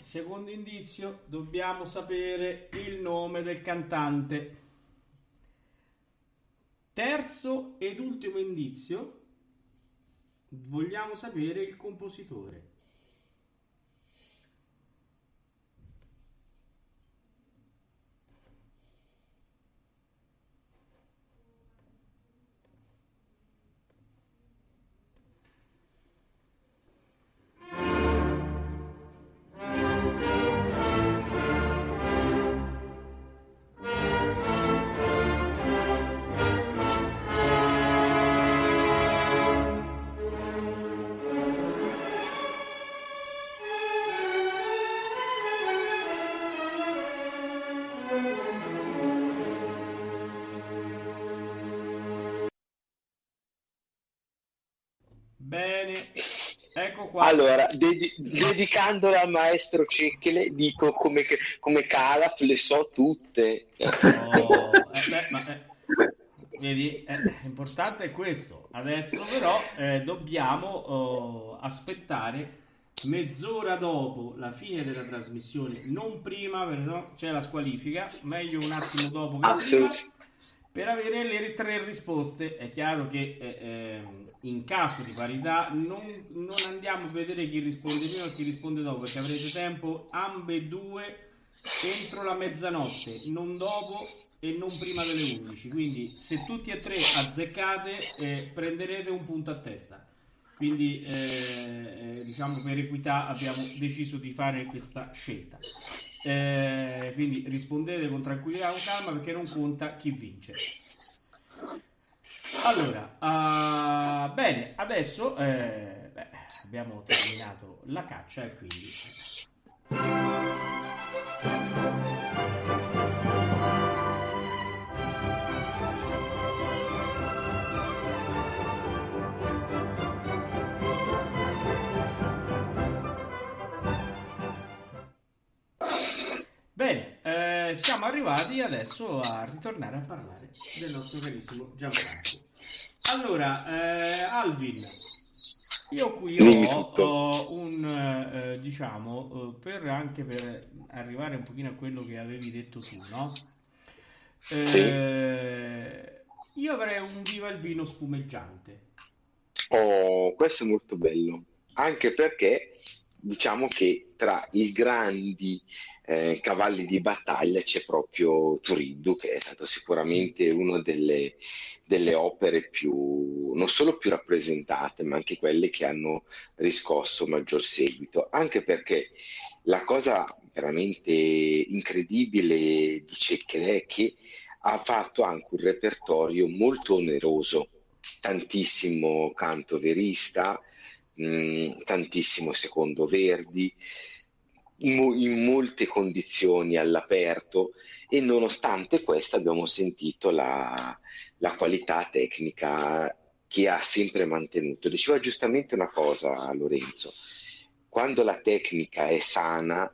secondo indizio, dobbiamo sapere il nome del cantante. Terzo ed ultimo indizio, vogliamo sapere il compositore. Qua. Allora, dedi- dedicandola al maestro Cecchele, dico come, come Calaf le so tutte. Oh, [laughs] eh, beh, ma, eh, vedi, eh, l'importante è questo. Adesso però eh, dobbiamo oh, aspettare mezz'ora dopo la fine della trasmissione, non prima, perché no c'è la squalifica, meglio un attimo dopo che prima, Assolutamente. per avere le tre risposte. È chiaro che eh, ehm, in caso di parità non, non andiamo a vedere chi risponde prima e chi risponde dopo, perché avrete tempo ambedue entro la mezzanotte, non dopo e non prima delle 11. Quindi se tutti e tre azzeccate eh, prenderete un punto a testa. Quindi eh, eh, diciamo per equità abbiamo deciso di fare questa scelta. Eh, quindi rispondete con tranquillità, con calma perché non conta chi vince. Allora, ah, bene, adesso eh, beh, abbiamo terminato la caccia e quindi Bene, eh, siamo arrivati adesso a ritornare a parlare del nostro carissimo Gianfranco. Allora, eh, Alvin, io qui ho, ho un, eh, diciamo, eh, per anche per arrivare un pochino a quello che avevi detto tu, no? Eh, Io avrei un viva il vino spumeggiante. Oh, questo è molto bello, anche perché diciamo che tra i grandi eh, cavalli di battaglia c'è proprio Turiddu, che è stato sicuramente una delle, delle opere più, non solo più rappresentate, ma anche quelle che hanno riscosso maggior seguito, anche perché la cosa veramente incredibile di Cecchene è che ha fatto anche un repertorio molto oneroso, tantissimo canto verista, mh, tantissimo secondo Verdi, mo- in molte condizioni all'aperto e nonostante questo abbiamo sentito la, la qualità tecnica che ha sempre mantenuto. Diceva giustamente una cosa Lorenzo, quando la tecnica è sana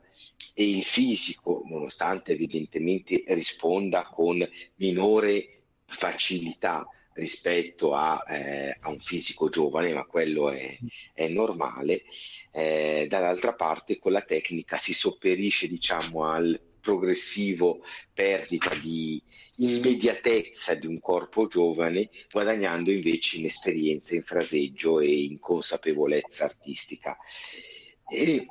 e il fisico, nonostante evidentemente risponda con minore facilità rispetto a, eh, a un fisico giovane, ma quello è, è normale, eh, dall'altra parte con la tecnica si sopperisce diciamo al progressivo perdita di immediatezza di un corpo giovane, guadagnando invece in esperienza, in fraseggio e in consapevolezza artistica. E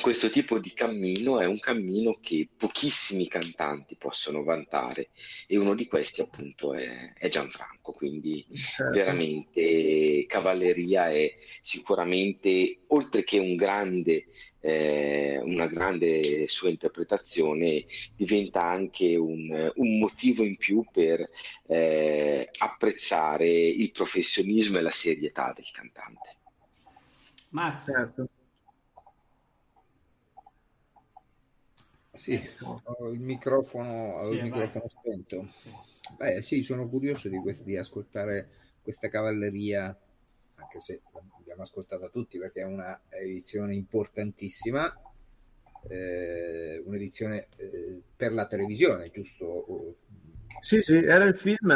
questo tipo di cammino è un cammino che pochissimi cantanti possono vantare e uno di questi appunto è, è Gianfranco, quindi Certo. veramente Cavalleria è sicuramente oltre che un grande, eh, una grande sua interpretazione diventa anche un, un motivo in più per eh, apprezzare il professionismo e la serietà del cantante. Max, Certo. Sì, ho il microfono, ho Sì, il microfono spento. Beh, sì, sono curioso di, quest- di ascoltare questa cavalleria, anche se l'abbiamo ascoltata tutti perché è una edizione importantissima, eh, un'edizione eh, per la televisione, giusto? Sì, sì, era il film.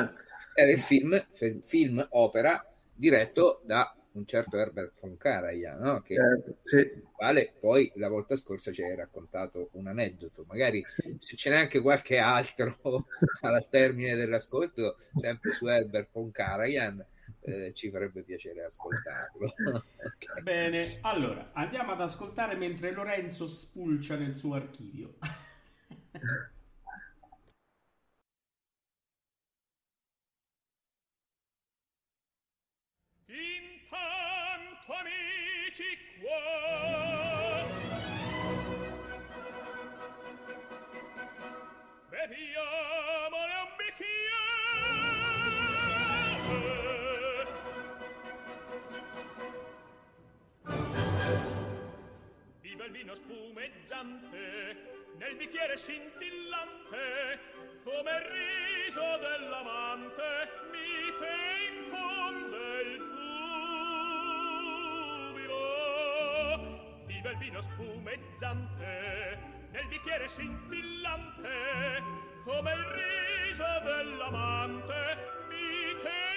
Era il film, film opera diretto da un certo Herbert von Karajan, no? che Certo, sì. quale poi la volta scorsa ci hai raccontato un aneddoto, magari Sì. se ce n'è anche qualche altro [laughs] al termine dell'ascolto, sempre su Herbert von Karajan, eh, ci farebbe piacere ascoltarlo. [laughs] Ok. bene, allora andiamo ad ascoltare mentre Lorenzo spulcia nel suo archivio. [laughs] tanto amici qua. Beviamone un bicchiere viva il vino spumeggiante nel bicchiere scintillante come il riso dell'amante mi te infonde il Viva il vino spumeggiante nel bicchiere scintillante come il riso dell'amante pensiero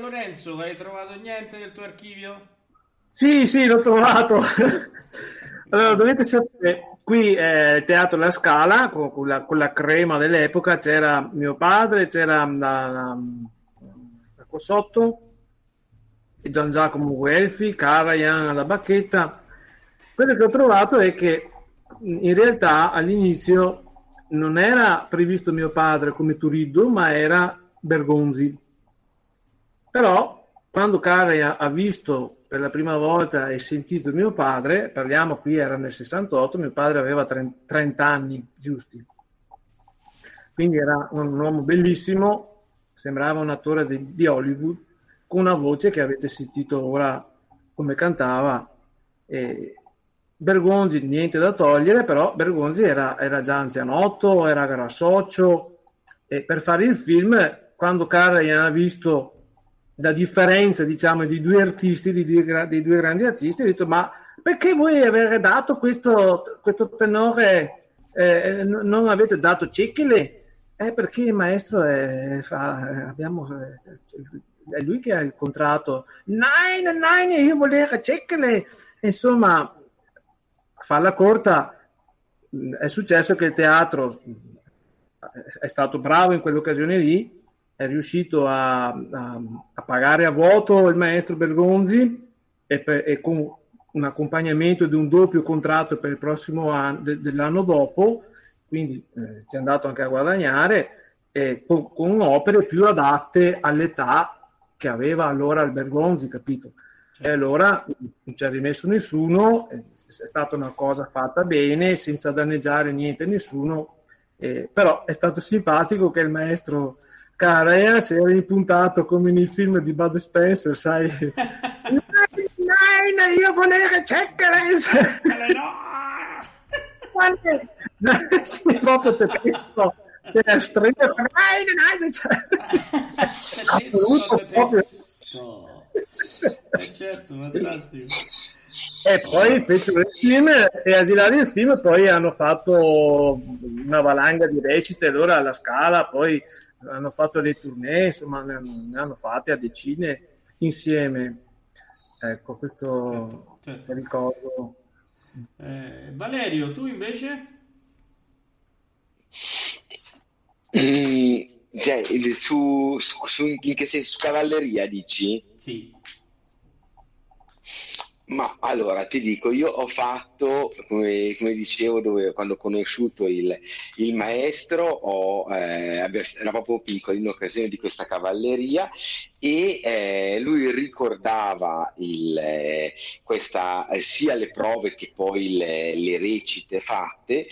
Lorenzo, hai trovato niente nel tuo archivio? Sì, sì, l'ho trovato. [laughs] allora, dovete sapere, qui è il Teatro La Scala, con, la, con la crema dell'epoca, c'era mio padre, c'era la, la, la Cossotto, Gian Giacomo Guelfi, Karajan, la Bacchetta. Quello che ho trovato è che in realtà all'inizio non era previsto mio padre come Turiddu, ma era Bergonzi. Però quando Karajan ha visto per la prima volta e sentito mio padre, parliamo qui era nel 68, mio padre aveva 30 anni giusti. Quindi era un uomo bellissimo, sembrava un attore di, di Hollywood, con una voce che avete sentito ora come cantava. E Bergonzi niente da togliere, però Bergonzi era, era già anzianotto, era grassoccio e per fare il film, quando Karajan ha visto la differenza diciamo di due artisti, di due, di due grandi artisti, ho detto ma perché voi avete dato questo, questo tenore, eh, non avete dato Cecchile? Eh, perché il maestro è, fa, abbiamo, è lui che ha il contratto. Nein, nein, io volevo Cecchile. Insomma, farla corta, è successo che il teatro è stato bravo in quell'occasione lì, è riuscito a, a, a, pagare a vuoto il maestro Bergonzi e, per, e, con un accompagnamento di un doppio contratto per il prossimo anno de, dell'anno dopo, quindi eh, ci è andato anche a guadagnare eh, con, con, opere più adatte all'età che aveva allora il Bergonzi, capito? Certo. E allora non ci ha rimesso nessuno, è stata una cosa fatta bene, senza danneggiare niente a nessuno, eh, però è stato simpatico che il maestro Carea si era impuntato come nei film di Bud Spencer, sai? Nein, nein, io volevo checkere! no! sì, proprio tedesco. Der Stringe, nein, nein! Assoluto, proprio... certo, fantastico. E poi fecero il film e al di là del film poi hanno fatto una valanga di recite, allora alla scala, poi hanno fatto dei tournée, insomma ne hanno, ne hanno fatte a decine insieme. Ecco, questo certo, certo. ricordo. Eh, Valerio, tu invece? Mm, cioè, su, su, su, in che senso? Su cavalleria, dici? Sì. Ma allora ti dico, io ho fatto, come, come dicevo, dove, quando ho conosciuto il, il maestro, ho, eh, era proprio piccolo in occasione di questa cavalleria e eh, lui ricordava il, eh, questa, eh, sia le prove che poi le, le recite fatte,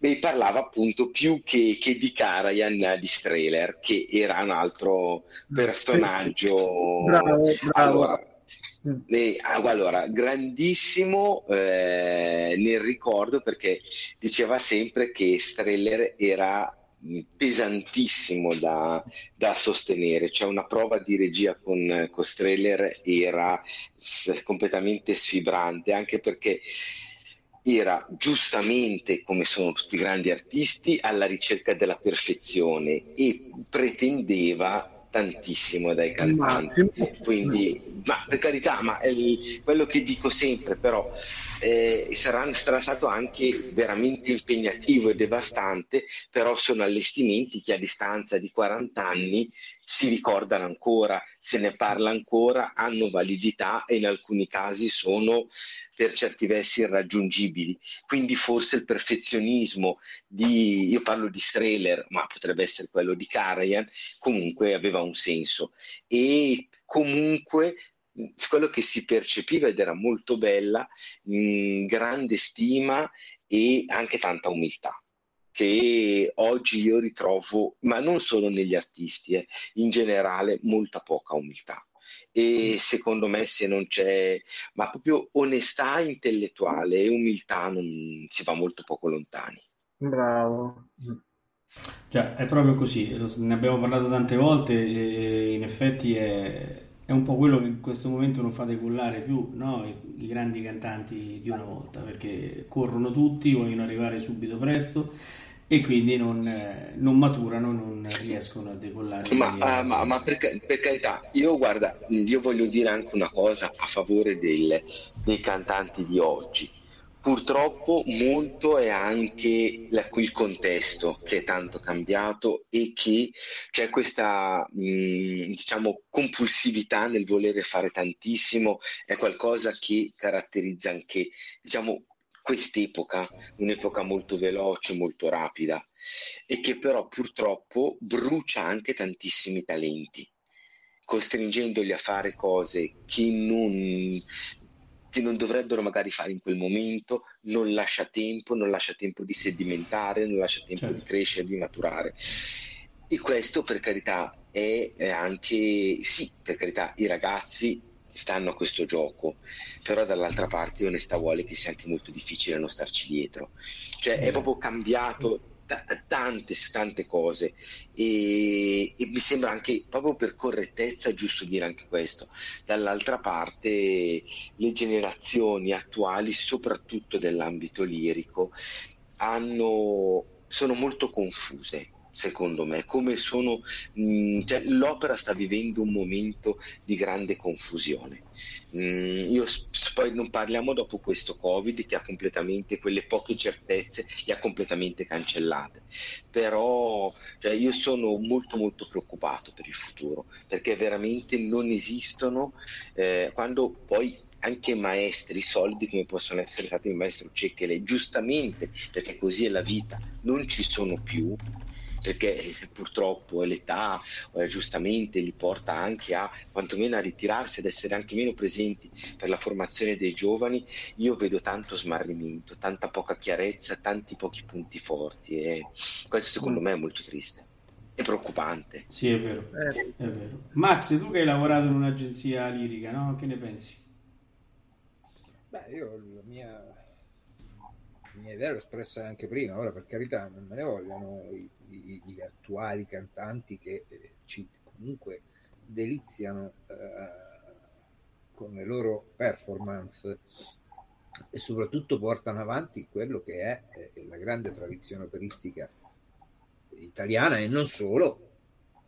e parlava appunto più che, che di Karajan di Strehler, che era un altro personaggio. Bravo, bravo. Allora, e, ah, allora, grandissimo eh, nel ricordo perché diceva sempre che Streller era pesantissimo da, da, sostenere, cioè una prova di regia con, con Streller era s- completamente sfibrante, anche perché era giustamente, come sono tutti grandi artisti, alla ricerca della perfezione e pretendeva tantissimo dai cantanti. Quindi, ma per carità, ma il, quello che dico sempre, però, eh, sarà, sarà, stato anche veramente impegnativo e devastante, però sono allestimenti che a distanza di 40 anni si ricordano ancora, se ne parla ancora, hanno validità e in alcuni casi sono per certi versi irraggiungibili. Quindi forse il perfezionismo di, io parlo di Strehler, ma potrebbe essere quello di Karajan, comunque aveva un senso. E comunque quello che si percepiva ed era molto bella, mh, grande stima e anche tanta umiltà che oggi io ritrovo, ma non solo negli artisti, eh, in generale molta poca umiltà e secondo me se non c'è, ma proprio onestà intellettuale e umiltà non si va molto poco lontani. Bravo. Cioè, è proprio così, ne abbiamo parlato tante volte e in effetti è, è un po' quello che in questo momento non fa decollare più no? I, I, grandi cantanti di una volta, perché corrono tutti, vogliono arrivare subito presto e quindi non, eh, non, maturano, non riescono a decollare. Ma, uh, ma, ma per, per, carità, io guarda, io voglio dire anche una cosa a favore del, dei cantanti di oggi. Purtroppo molto è anche la, il contesto che è tanto cambiato e che c'è questa mh, diciamo compulsività nel volere fare tantissimo, è qualcosa che caratterizza anche diciamo quest'epoca, un'epoca molto veloce, molto rapida e che però purtroppo brucia anche tantissimi talenti, costringendoli a fare cose che non, che non dovrebbero magari fare in quel momento, non lascia tempo, non lascia tempo di sedimentare, non lascia tempo certo. di crescere, di maturare. E questo per carità è anche, sì, per carità, i ragazzi stanno a questo gioco, però dall'altra parte onestà vuole che sia anche molto difficile non starci dietro. Cioè è proprio cambiato tante, tante cose e, e, mi sembra anche proprio per correttezza giusto dire anche questo. Dall'altra parte le generazioni attuali, soprattutto nell'ambito lirico, hanno, sono molto confuse secondo me, come sono, mh, cioè, l'opera sta vivendo un momento di grande confusione. Mm, io poi non parliamo dopo questo Covid che ha completamente quelle poche certezze le ha completamente cancellate. Però cioè, io sono molto molto preoccupato per il futuro perché veramente non esistono eh, quando poi anche maestri solidi come possono essere stati il maestro Cecchele, giustamente perché così è la vita, non ci sono più perché purtroppo l'età eh, giustamente li porta anche a quantomeno a ritirarsi, ad essere anche meno presenti per la formazione dei giovani, io vedo tanto smarrimento, tanta poca chiarezza, tanti pochi punti forti e questo secondo mm. me è molto triste. È preoccupante. Sì, è vero, eh. è vero. Max, tu che hai lavorato in un'agenzia lirica, no? Che ne pensi? Beh, io la mia, la mia idea l'ho espressa anche prima, ora per carità non me ne vogliono i, gli attuali cantanti che eh, ci comunque deliziano eh, con le loro performance e soprattutto portano avanti quello che è eh, la grande tradizione operistica italiana e non solo,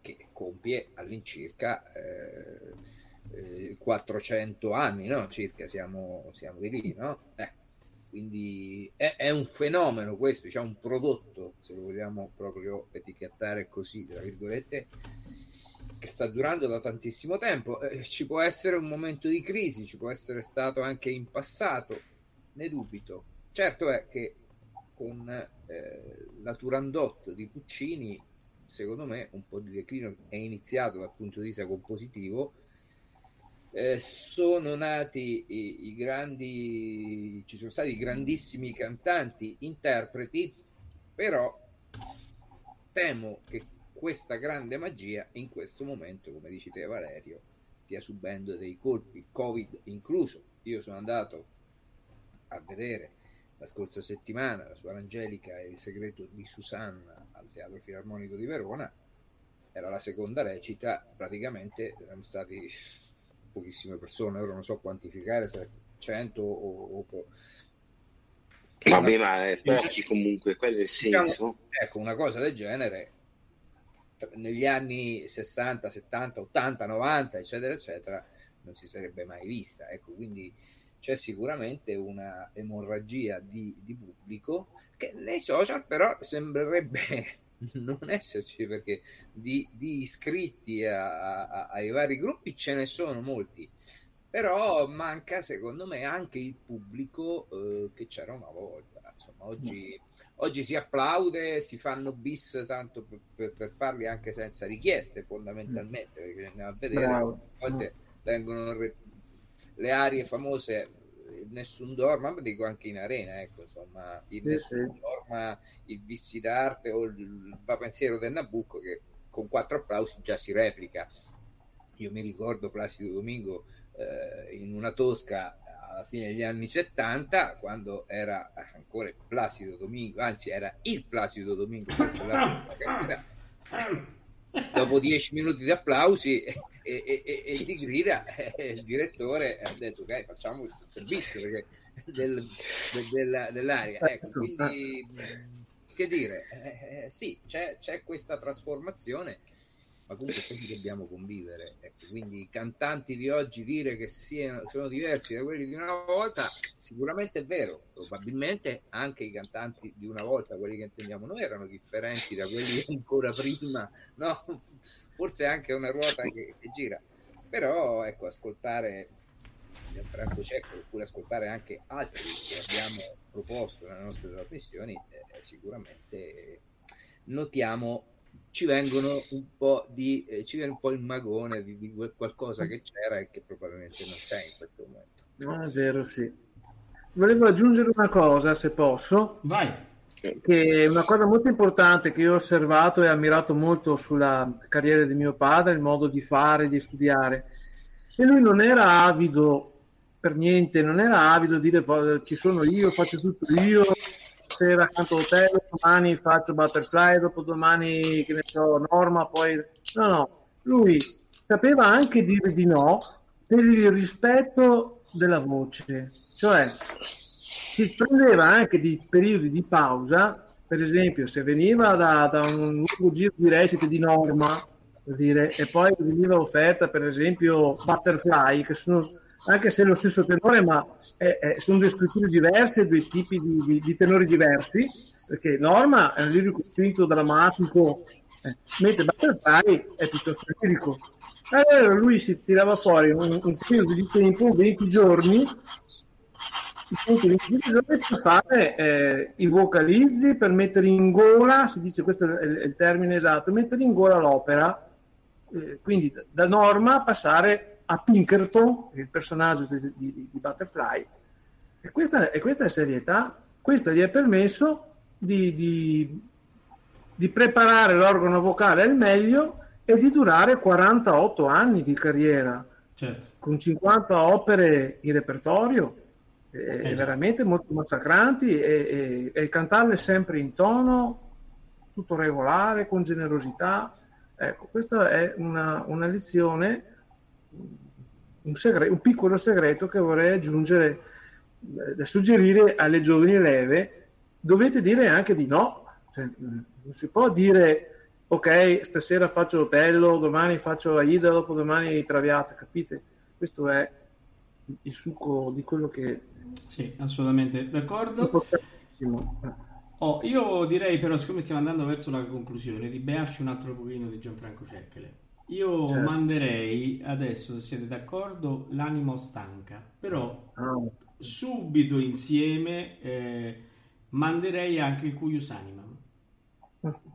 che compie all'incirca eh, 400 eh, anni, no? circa siamo, siamo di lì, no? Eh quindi è, è, un fenomeno questo, diciamo un prodotto, se lo vogliamo proprio etichettare così, tra virgolette, che sta durando da tantissimo tempo. Eh, ci può essere un momento di crisi, ci può essere stato anche in passato, ne dubito. Certo è che con eh, la Turandot di Puccini, secondo me, un po' di declino è iniziato dal punto di vista compositivo. Eh, sono nati i, i, grandi, ci sono stati grandissimi cantanti, interpreti, però temo che questa grande magia in questo momento, come dici te Valerio, stia subendo dei colpi, Covid incluso. Io sono andato a vedere la scorsa settimana la sua Angelica e il segreto di Susanna al Teatro Filarmonico di Verona. Era la seconda recita, praticamente erano stati pochissime persone, ora non so quantificare se 100 o, o Vabbè, ma è pochi comunque, quello è il senso. Diciamo, ecco, una cosa del genere negli anni 60, 70, 80, 90, eccetera, eccetera, non si sarebbe mai vista. Ecco, quindi c'è sicuramente una emorragia di, di pubblico che nei social però sembrerebbe [laughs] non esserci perché di, di iscritti a, a, ai vari gruppi ce ne sono molti. Però manca secondo me anche il pubblico eh, che c'era una volta. Insomma oggi, oggi, si applaude si fanno bis tanto per, per, per, farli anche senza richieste fondamentalmente perché andiamo a vedere a volte vengono re, le aree famose nessun dorma ma dico anche in arena ecco insomma il sì, nessun sì. dorma il vissi d'arte o il va pensiero del Nabucco che con quattro applausi già si replica io mi ricordo Placido Domingo eh, in una tosca alla fine degli anni 70 quando era ancora il Placido Domingo anzi era il Placido Domingo [laughs] dopo dieci minuti di applausi e, e, e, di grida eh, il direttore ha detto ok facciamo il servizio perché del, del, della, dell'aria ecco, quindi che dire eh, eh, sì c'è, c'è questa trasformazione ma comunque sempre dobbiamo convivere. Ecco, quindi i cantanti di oggi dire che siano, sono diversi da quelli di una volta, sicuramente è vero, probabilmente anche i cantanti di una volta, quelli che intendiamo noi, erano differenti da quelli [laughs] ancora prima, no? Forse anche una ruota che, che gira, però ecco, ascoltare Gianfranco Cecco oppure ascoltare anche altri che abbiamo proposto nelle nostre trasmissioni, eh, sicuramente notiamo ci vengono un po' di eh, ci viene un po' il magone di, di, qualcosa che c'era e che probabilmente non c'è in questo momento. Ah, è vero, sì. Volevo aggiungere una cosa, se posso. Vai. Che una cosa molto importante che io ho osservato e ammirato molto sulla carriera di mio padre, il modo di fare, di studiare. E lui non era avido per niente, non era avido di dire ci sono io, faccio tutto io, sera canto hotel, domani faccio butterfly, dopodomani che ne so, norma, poi no, no, lui sapeva anche dire di no per il rispetto della voce, cioè si prendeva anche di periodi di pausa, per esempio se veniva da, da un lungo giro di recite di norma, per dire, e poi veniva offerta per esempio butterfly, che sono anche se è lo stesso tenore, ma è, è, sono due scritture diverse, due tipi di, di, di, tenori diversi, perché Norma è un lirico spinto drammatico, eh, mentre Butterfly è piuttosto lirico. Allora lui si tirava fuori un, un periodo di tempo, 20 giorni, per fare eh, i vocalizzi, per mettere in gola, si dice questo è il, è termine esatto, mettere in gola l'opera, eh, quindi da Norma passare a Pinkerton, il personaggio di, di, di Butterfly, e questa, e questa, è serietà, questo gli ha permesso di, di, di preparare l'organo vocale al meglio e di durare 48 anni di carriera, certo. con 50 opere in repertorio, eh, eh, veramente molto massacranti e, e, e, cantarle sempre in tono, tutto regolare, con generosità. Ecco, questa è una, una lezione un, segreto, un piccolo segreto che vorrei aggiungere eh, da suggerire alle giovani leve, dovete dire anche di no. Cioè, non si può dire ok, stasera faccio Otello, domani faccio Aida, dopodomani Traviata, capite? Questo è il succo di quello che... Sì, assolutamente d'accordo. Oh, io direi però, siccome stiamo andando verso la conclusione, di bearci un altro pochino di Gianfranco Cecchere. Io Certo. manderei adesso, se siete d'accordo, l'anima stanca, però Ah, subito insieme eh, manderei anche il Cuius Animam,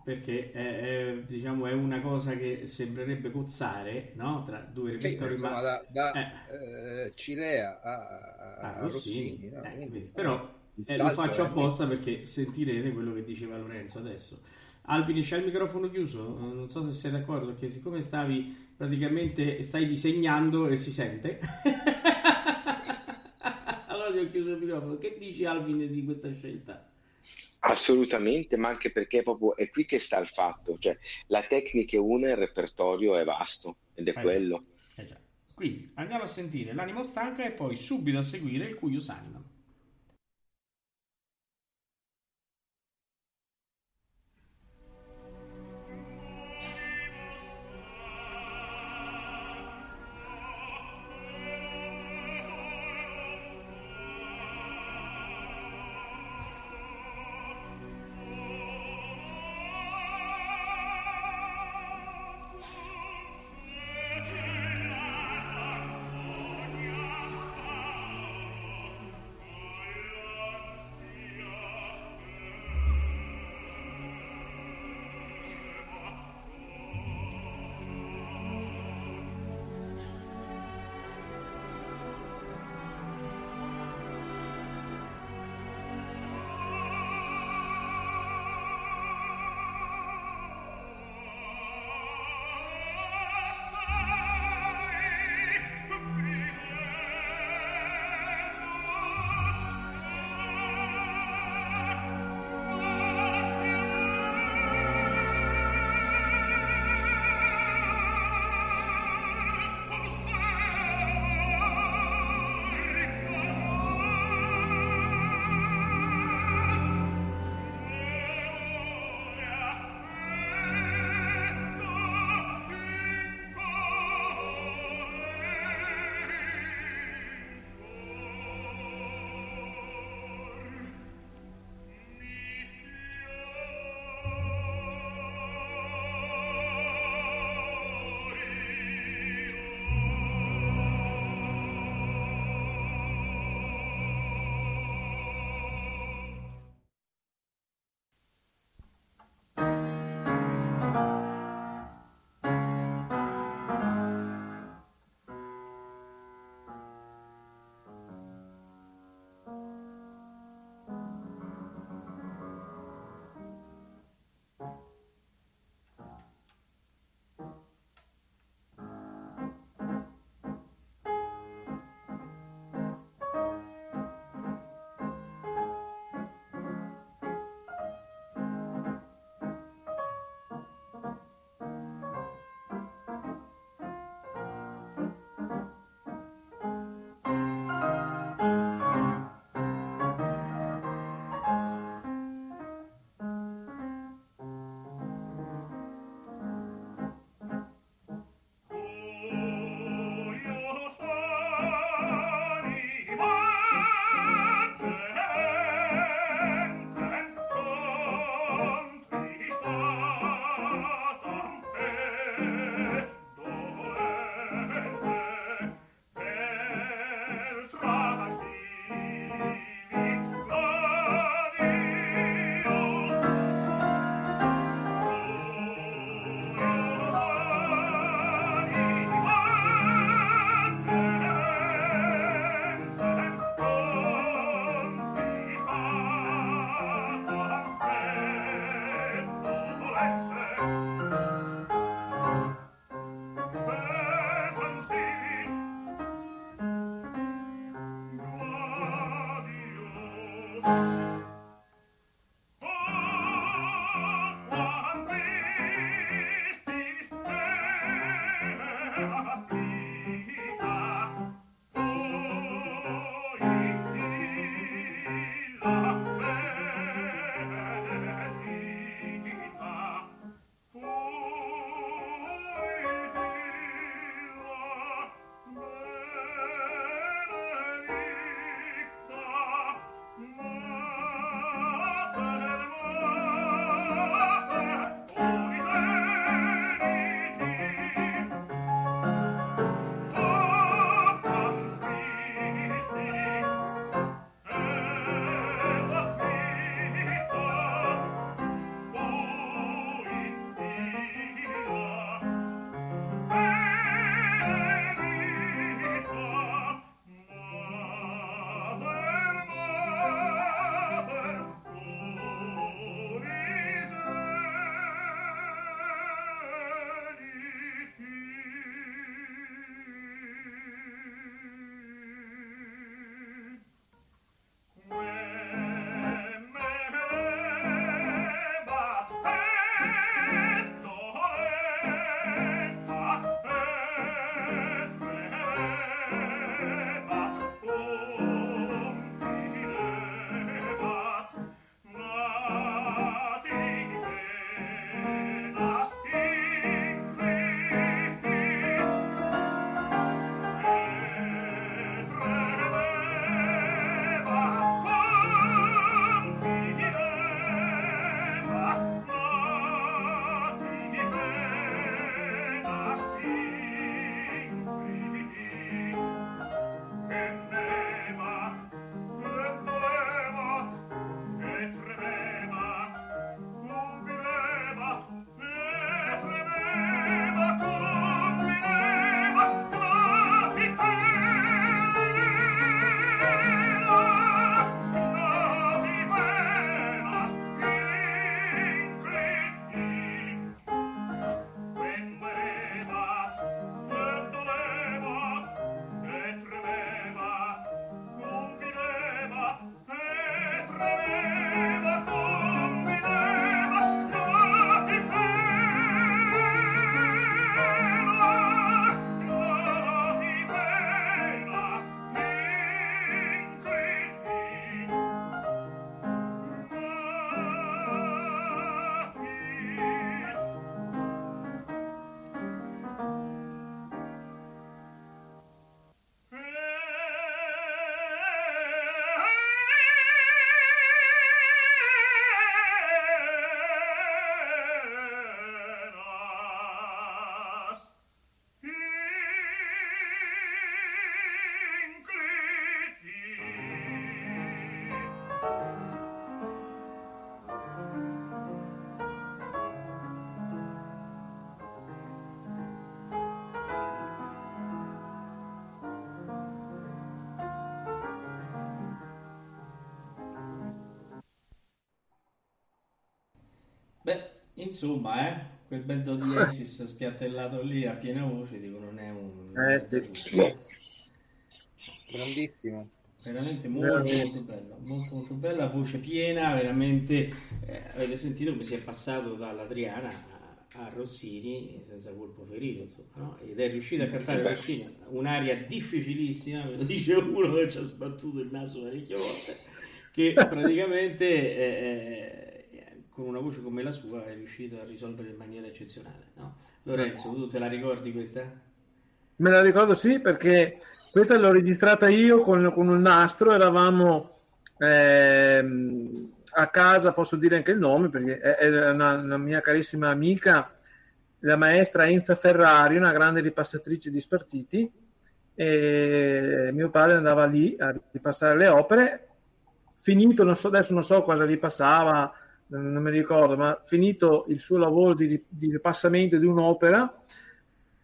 perché è, è, diciamo, è una cosa che sembrerebbe cozzare, no? Tra due Sì, repertori, insomma, ma da, da, eh, eh, Cilea a, a- a a Rossini, Rossini, no? eh, però eh, lo faccio apposta perché sentirete quello che diceva Lorenzo adesso. Alvin, c'è il microfono chiuso? Eh, Non so se sei d'accordo, perché siccome stavi praticamente stai disegnando e si sente, [laughs] allora ti ho chiuso il microfono. Che dici, Alvin, di questa scelta? Assolutamente, ma anche perché proprio è qui che sta il fatto, cioè la tecnica è una il repertorio è vasto ed è Eh quello. Eh. Quindi andiamo a sentire l'animo stanca e poi subito a seguire il Cuius Animam. Insomma, eh, quel bel do diesis [laughs] spiattellato lì a piena voce, dico, non è un... Eh, sì. Grandissimo. Veramente molto, Veramente. molto bella, molto molto bella, voce piena, veramente eh, avete sentito come si è passato dall'Adriana a, a Rossini senza colpo ferito, insomma, no? Ed è riuscito a cantare Beh. Rossini, un'aria difficilissima, me lo dice uno che ci ha sbattuto il naso parecchie volte, che praticamente eh, eh, con una voce come la sua è riuscito a risolvere in maniera eccezionale, no? Lorenzo, tu te la ricordi questa? Me la ricordo sì perché questa l'ho registrata io con, con un nastro, eravamo ehm, a casa, posso dire anche il nome perché è, è una, una mia carissima amica, la maestra Enza Ferrari, una grande ripassatrice di spartiti e mio padre andava lì a ripassare le opere, finito, non so, adesso non so cosa ripassava, non, non mi ricordo, ma finito il suo lavoro di, di ripassamento di un'opera,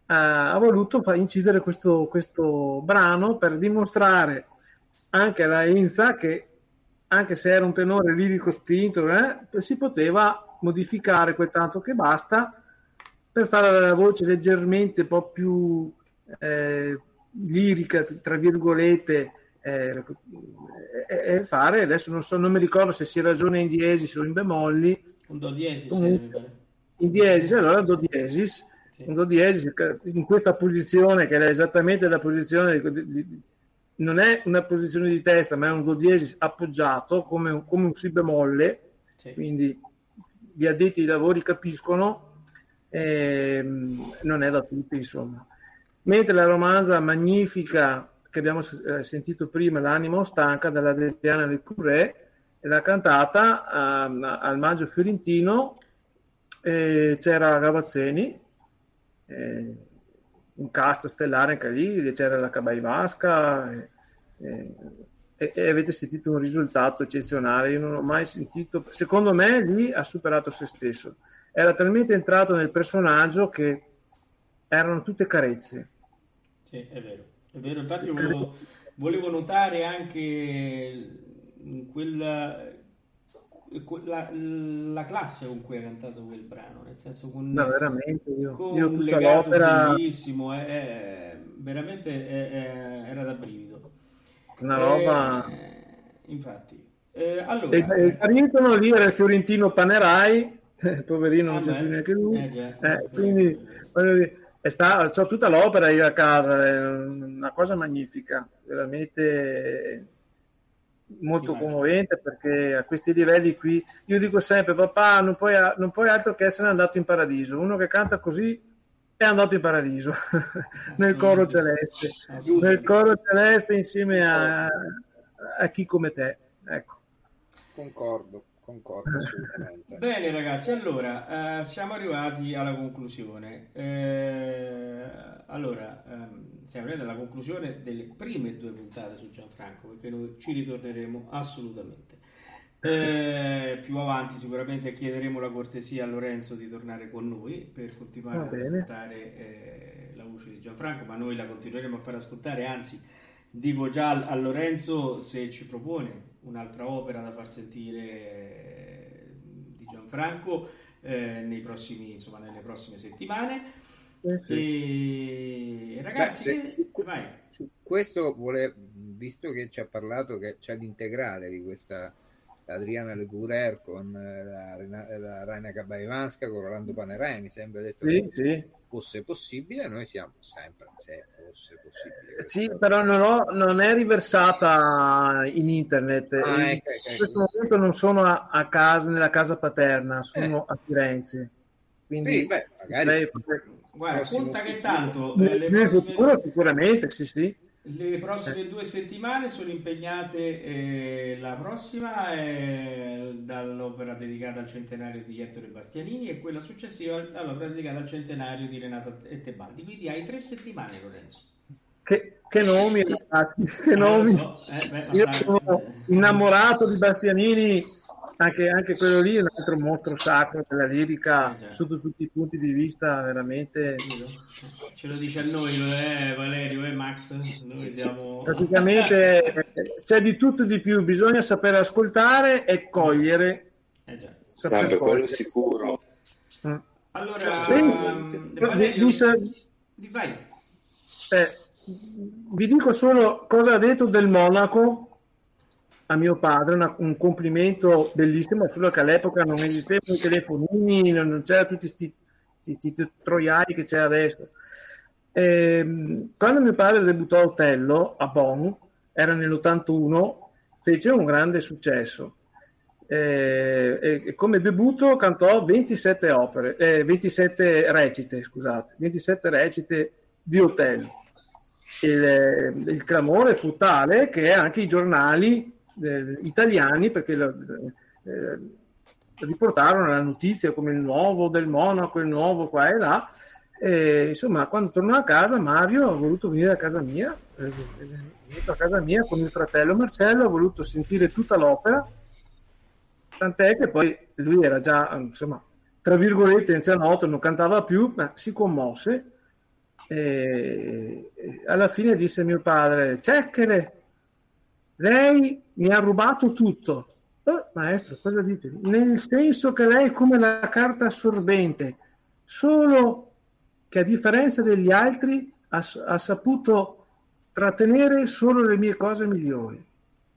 eh, ha voluto incidere questo, questo brano per dimostrare anche alla Enza che anche se era un tenore lirico spinto eh, si poteva modificare quel tanto che basta per fare la voce leggermente un po' più eh, lirica tra virgolette eh, e, e fare. Adesso non so non mi ricordo se si ragiona in diesis o in bemolli. Un do diesis, Comunque, eh, in diesis allora do diesis. Sì. un do diesis in questa posizione che è esattamente la posizione di- di- non è una posizione di testa ma è un do diesis appoggiato come un, come un si bemolle. Sì. quindi gli addetti ai lavori capiscono ehm, non è da tutti insomma. Mentre la romanza magnifica che abbiamo eh, sentito prima l'anima stanca della Adriana Le Curé l'ha cantata ehm, al Maggio Fiorentino e c'era Gavazzeni eh, un cast stellare anche lì c'era la Cabai Vasca e, e- e- e avete sentito un risultato eccezionale. Io non ho mai sentito secondo me lì ha superato se stesso. Era talmente entrato nel personaggio che erano tutte carezze. Sì, è vero, è vero. Infatti volevo, volevo notare anche quella, quella- la classe con cui ha cantato quel brano, nel senso con, no, veramente io, con io un legato l'opera bellissimo, è- è- veramente è- è- era da brivido. una roba Eh, infatti, Eh, allora, e e il Caritono lì era il fiorentino Panerai [laughs] poverino non Ah, c'è beh. più neanche lui Eh, già. Eh, quindi voglio dire, sta, c'ho tutta l'opera io a casa, è una cosa magnifica, veramente molto Immagino. commovente perché a questi livelli qui, io dico sempre, papà, non puoi, non puoi altro che essere andato in paradiso. Uno che canta così è andato in paradiso, [laughs] nel coro celeste, nel coro celeste insieme a, a chi come te. Ecco. Concordo, concordo assolutamente. Bene ragazzi, allora eh, siamo arrivati alla conclusione. Eh, allora, ehm, siamo arrivati alla conclusione delle prime due puntate su Gianfranco, perché noi ci ritorneremo assolutamente. Eh, più avanti sicuramente chiederemo la cortesia a Lorenzo di tornare con noi per continuare ad ascoltare eh, la voce di Gianfranco, ma noi la continueremo a far ascoltare, anzi dico già a Lorenzo se ci propone un'altra opera da far sentire eh, di Gianfranco eh, nei prossimi, insomma, nelle prossime settimane. Sì, sì. E ragazzi, Beh, se- vai. Su questo, vole- visto che ci ha parlato che c'è l'integrale di questa Adriana Legurer con eh, la, la Raina Cabaivanska con Rolando Panerai, mi sembra detto Sì, che sì. Fosse possibile, noi siamo sempre se fosse possibile. Sì, però non, ho- non è riversata in internet. Ah, E ecco, ecco, in questo momento non sono a, a casa, nella casa paterna, sono a Firenze. Quindi Sì, beh, magari lei- Guarda, conta che tanto eh, le nel prossime, futuro sicuramente, sì, sì. Le prossime due settimane sono impegnate. eh, la prossima è dall'opera dedicata al centenario di Ettore Bastianini e quella successiva all'opera dedicata al centenario di Renata Tebaldi. Quindi hai tre settimane, Lorenzo. Che, che nomi, ragazzi, che Eh, nomi. so, eh, beh, Io sono innamorato di Bastianini, anche, anche quello lì è un altro mostro sacro della lirica Eh, sotto tutti i punti di vista, veramente. Ce lo dice a noi, eh, Valerio e Max. Noi siamo. Praticamente eh, c'è di tutto e di più, bisogna sapere ascoltare e cogliere. Eh già. saper quello cogliere. sicuro. Mm. Allora, vi- Valerio, vi vai. Eh, vi dico solo cosa ha detto del Monaco a mio padre, una- un complimento bellissimo, solo che all'epoca non esistevano i telefonini, non c'erano tutti questi troiai che c'è adesso. Ehm, quando mio padre debuttò a Otello a Bonn, era nell'81, fece un grande successo. Eh, e, e come debutto cantò 27 opere, eh, 27 recite, scusate, 27 recite di Otello. Il, eh, il clamore fu tale che anche i giornali eh, italiani, perché lo- eh, riportarono la notizia come il nuovo del Monaco, il nuovo qua e là. E, insomma, quando tornò a casa, Mario ha voluto venire a casa mia, eh, è venuto a casa mia con il fratello Marcello, ha voluto sentire tutta l'opera, tant'è che poi lui era già, insomma, tra virgolette, anzianotto, non cantava più, ma si commosse e alla fine disse mio padre, Cecchere, lei mi ha rubato tutto. "Eh, maestro, cosa dite? Nel senso che lei è come la carta assorbente, solo che a differenza degli altri ha, ha saputo trattenere solo le mie cose migliori.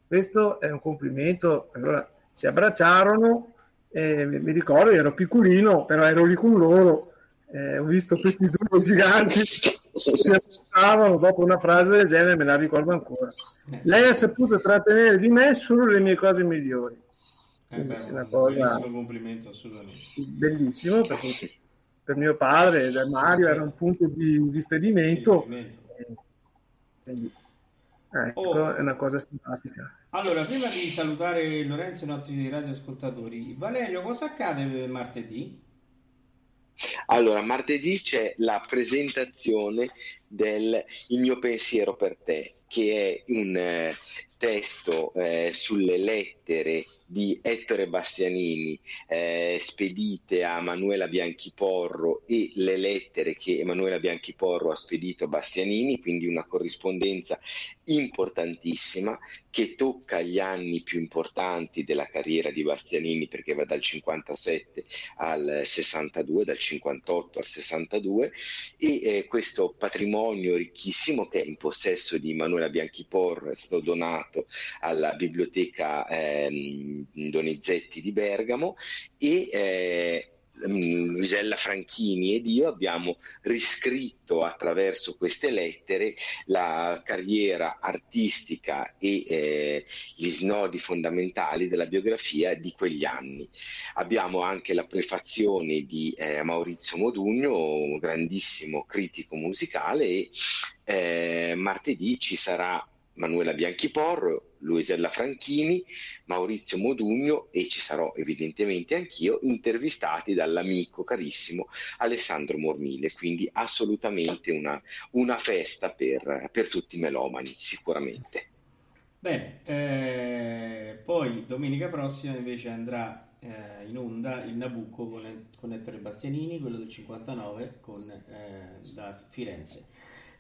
Questo è un complimento. Allora si abbracciarono, e mi ricordo, ero piccolino, però ero lì con loro, eh, ho visto questi due giganti si abbracciavano dopo una frase del genere, me la ricordo ancora. Lei ha saputo trattenere di me solo le mie cose migliori. Eh, beh, è una un cosa bellissimo complimento, assolutamente. bellissimo perché per mio padre e da Mario era un punto di riferimento. Eh, Quindi, ecco, Oh. è una cosa simpatica. Allora, prima di salutare Lorenzo e i nostri radioascoltatori, Valerio, cosa accade martedì? Allora, martedì c'è la presentazione del Il mio pensiero per te, che è un eh, testo eh, sulle lettere di Ettore Bastianini eh, spedite a Manuela Bianchiporro e le lettere che Emanuela Bianchiporro ha spedito a Bastianini, quindi una corrispondenza importantissima che tocca gli anni più importanti della carriera di Bastianini perché va dal 57 al 62, dal 58 al 62 e eh, questo patrimonio ricchissimo che è in possesso di Manuela Bianchiporro è stato donato alla biblioteca ehm, Donizetti di Bergamo e eh, mm, Luisella Franchini ed io abbiamo riscritto attraverso queste lettere la carriera artistica e eh, gli snodi fondamentali della biografia di quegli anni. Abbiamo anche la prefazione di eh, Maurizio Modugno, un grandissimo critico musicale e eh, martedì ci sarà Manuela Bianchiporro, Luisella Franchini, Maurizio Modugno e ci sarò evidentemente anch'io intervistati dall'amico carissimo Alessandro Mormile, quindi assolutamente una, una festa per, per tutti i melomani, sicuramente. Bene, eh, poi domenica prossima invece andrà eh, in onda il Nabucco con, con Ettore Bastianini, quello del 59 con, eh, da Firenze.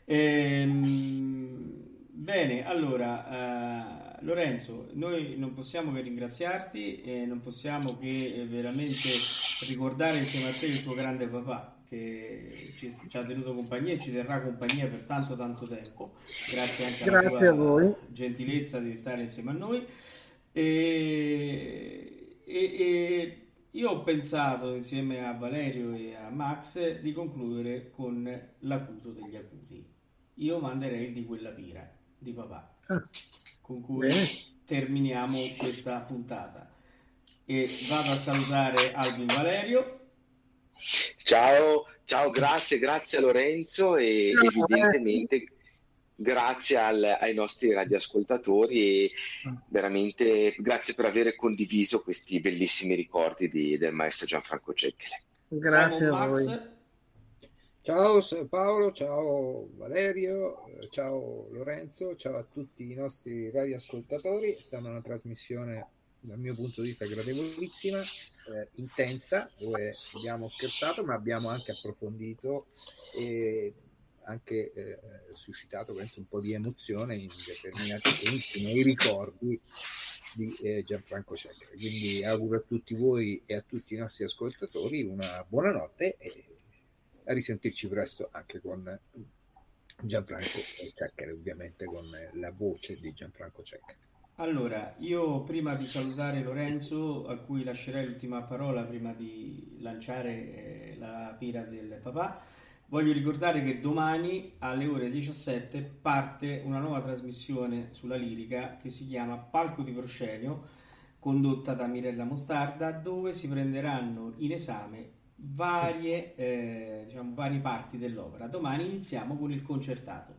Ehm, bene, allora eh, Lorenzo, noi non possiamo che ringraziarti e non possiamo che eh, veramente ricordare insieme a te il tuo grande papà che ci, ci ha tenuto compagnia e ci terrà compagnia per tanto tanto tempo. Grazie anche alla Grazie tua a voi. gentilezza di stare insieme a noi. E, e- e io ho pensato insieme a Valerio e a Max di concludere con l'acuto degli acuti. Io manderei di quella pira di papà, Ah, con cui bene. terminiamo questa puntata. E vado a salutare Alvin Valerio. Ciao, ciao, grazie, grazie a Lorenzo e Ciao, evidentemente grazie al- ai nostri radioascoltatori e veramente grazie per aver condiviso questi bellissimi ricordi di- del maestro Gianfranco Cecchere. Grazie Simon a voi. Max. Ciao Paolo, ciao Valerio, eh, ciao Lorenzo, ciao a tutti i nostri radioascoltatori. È stata una trasmissione dal mio punto di vista gradevolissima, eh, intensa, dove abbiamo scherzato ma abbiamo anche approfondito e anche eh, suscitato penso, un po' di emozione in determinati punti nei ricordi di eh, Gianfranco Cecca. Quindi auguro a tutti voi e a tutti i nostri ascoltatori una buona notte e a risentirci presto anche con Gianfranco Cecca, ovviamente con la voce di Gianfranco Cecca. Allora, io prima di salutare Lorenzo, a cui lascerei l'ultima parola prima di lanciare eh, la pira del papà, voglio ricordare che domani alle ore 17 parte una nuova trasmissione sulla lirica che si chiama Palco di Proscenio, condotta da Mirella Mostarda, dove si prenderanno in esame varie, eh, diciamo, varie parti dell'opera. Domani iniziamo con il concertato.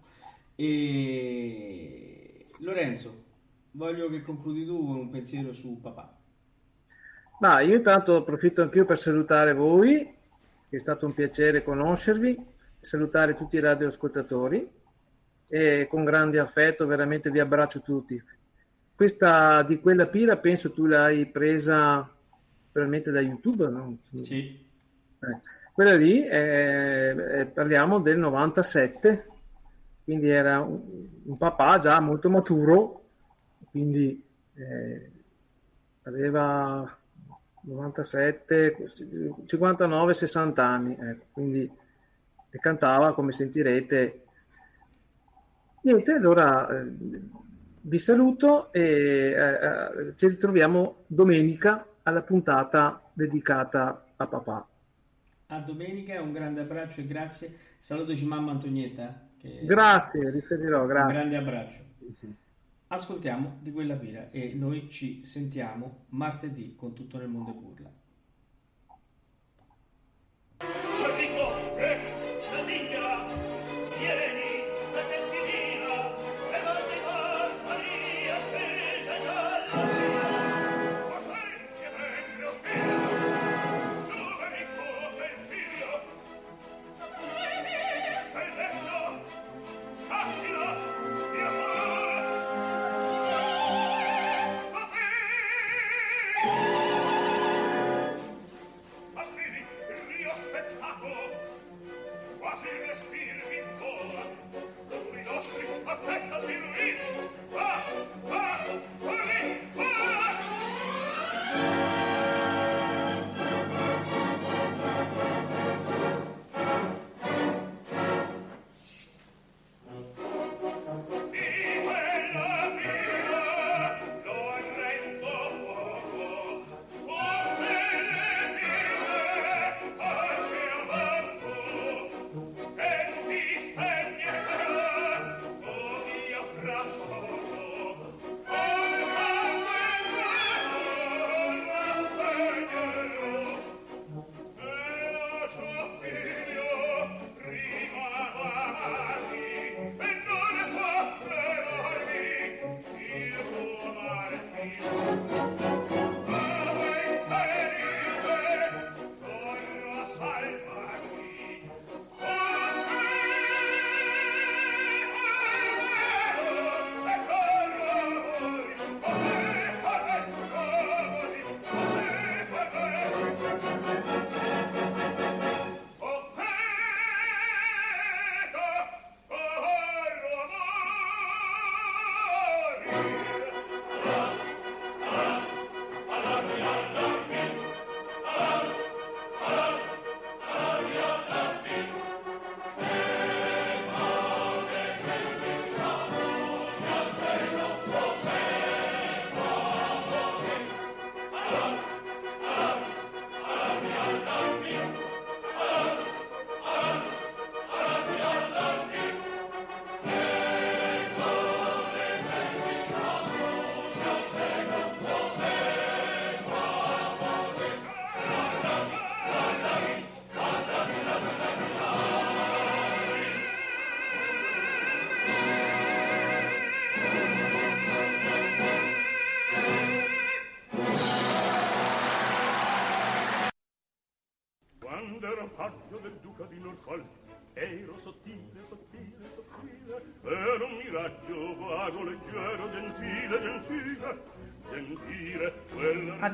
E... Lorenzo, voglio che concludi tu con un pensiero su papà. Ma io intanto approfitto anch'io per salutare voi, è stato un piacere conoscervi, salutare tutti i radioascoltatori e con grande affetto veramente vi abbraccio tutti. Questa di quella pila penso tu l'hai presa probabilmente da YouTube, no? Sì. Eh, quella lì eh, parliamo del 97, quindi era un, un papà già molto maturo quindi eh, aveva 97, 59, 60 anni, ecco, quindi e cantava come sentirete. Niente, allora eh, vi saluto e eh, eh, ci ritroviamo domenica alla puntata dedicata a papà. A domenica, un grande abbraccio e grazie. Salutaci mamma Antonietta. Grazie, riferirò, grazie. Un grande abbraccio. Ascoltiamo di quella pira e noi ci sentiamo martedì con tutto nel mondo e burla.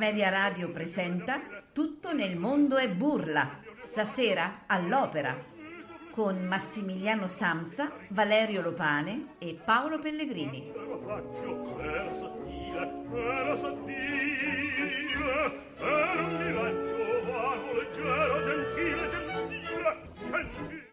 Amelia Radio presenta Tutto nel mondo è burla, stasera all'opera, con Massimiliano Samsa, Valerio Lopane e Paolo Pellegrini. Era un miraggio vago, leggero, gentile, gentile, gentile.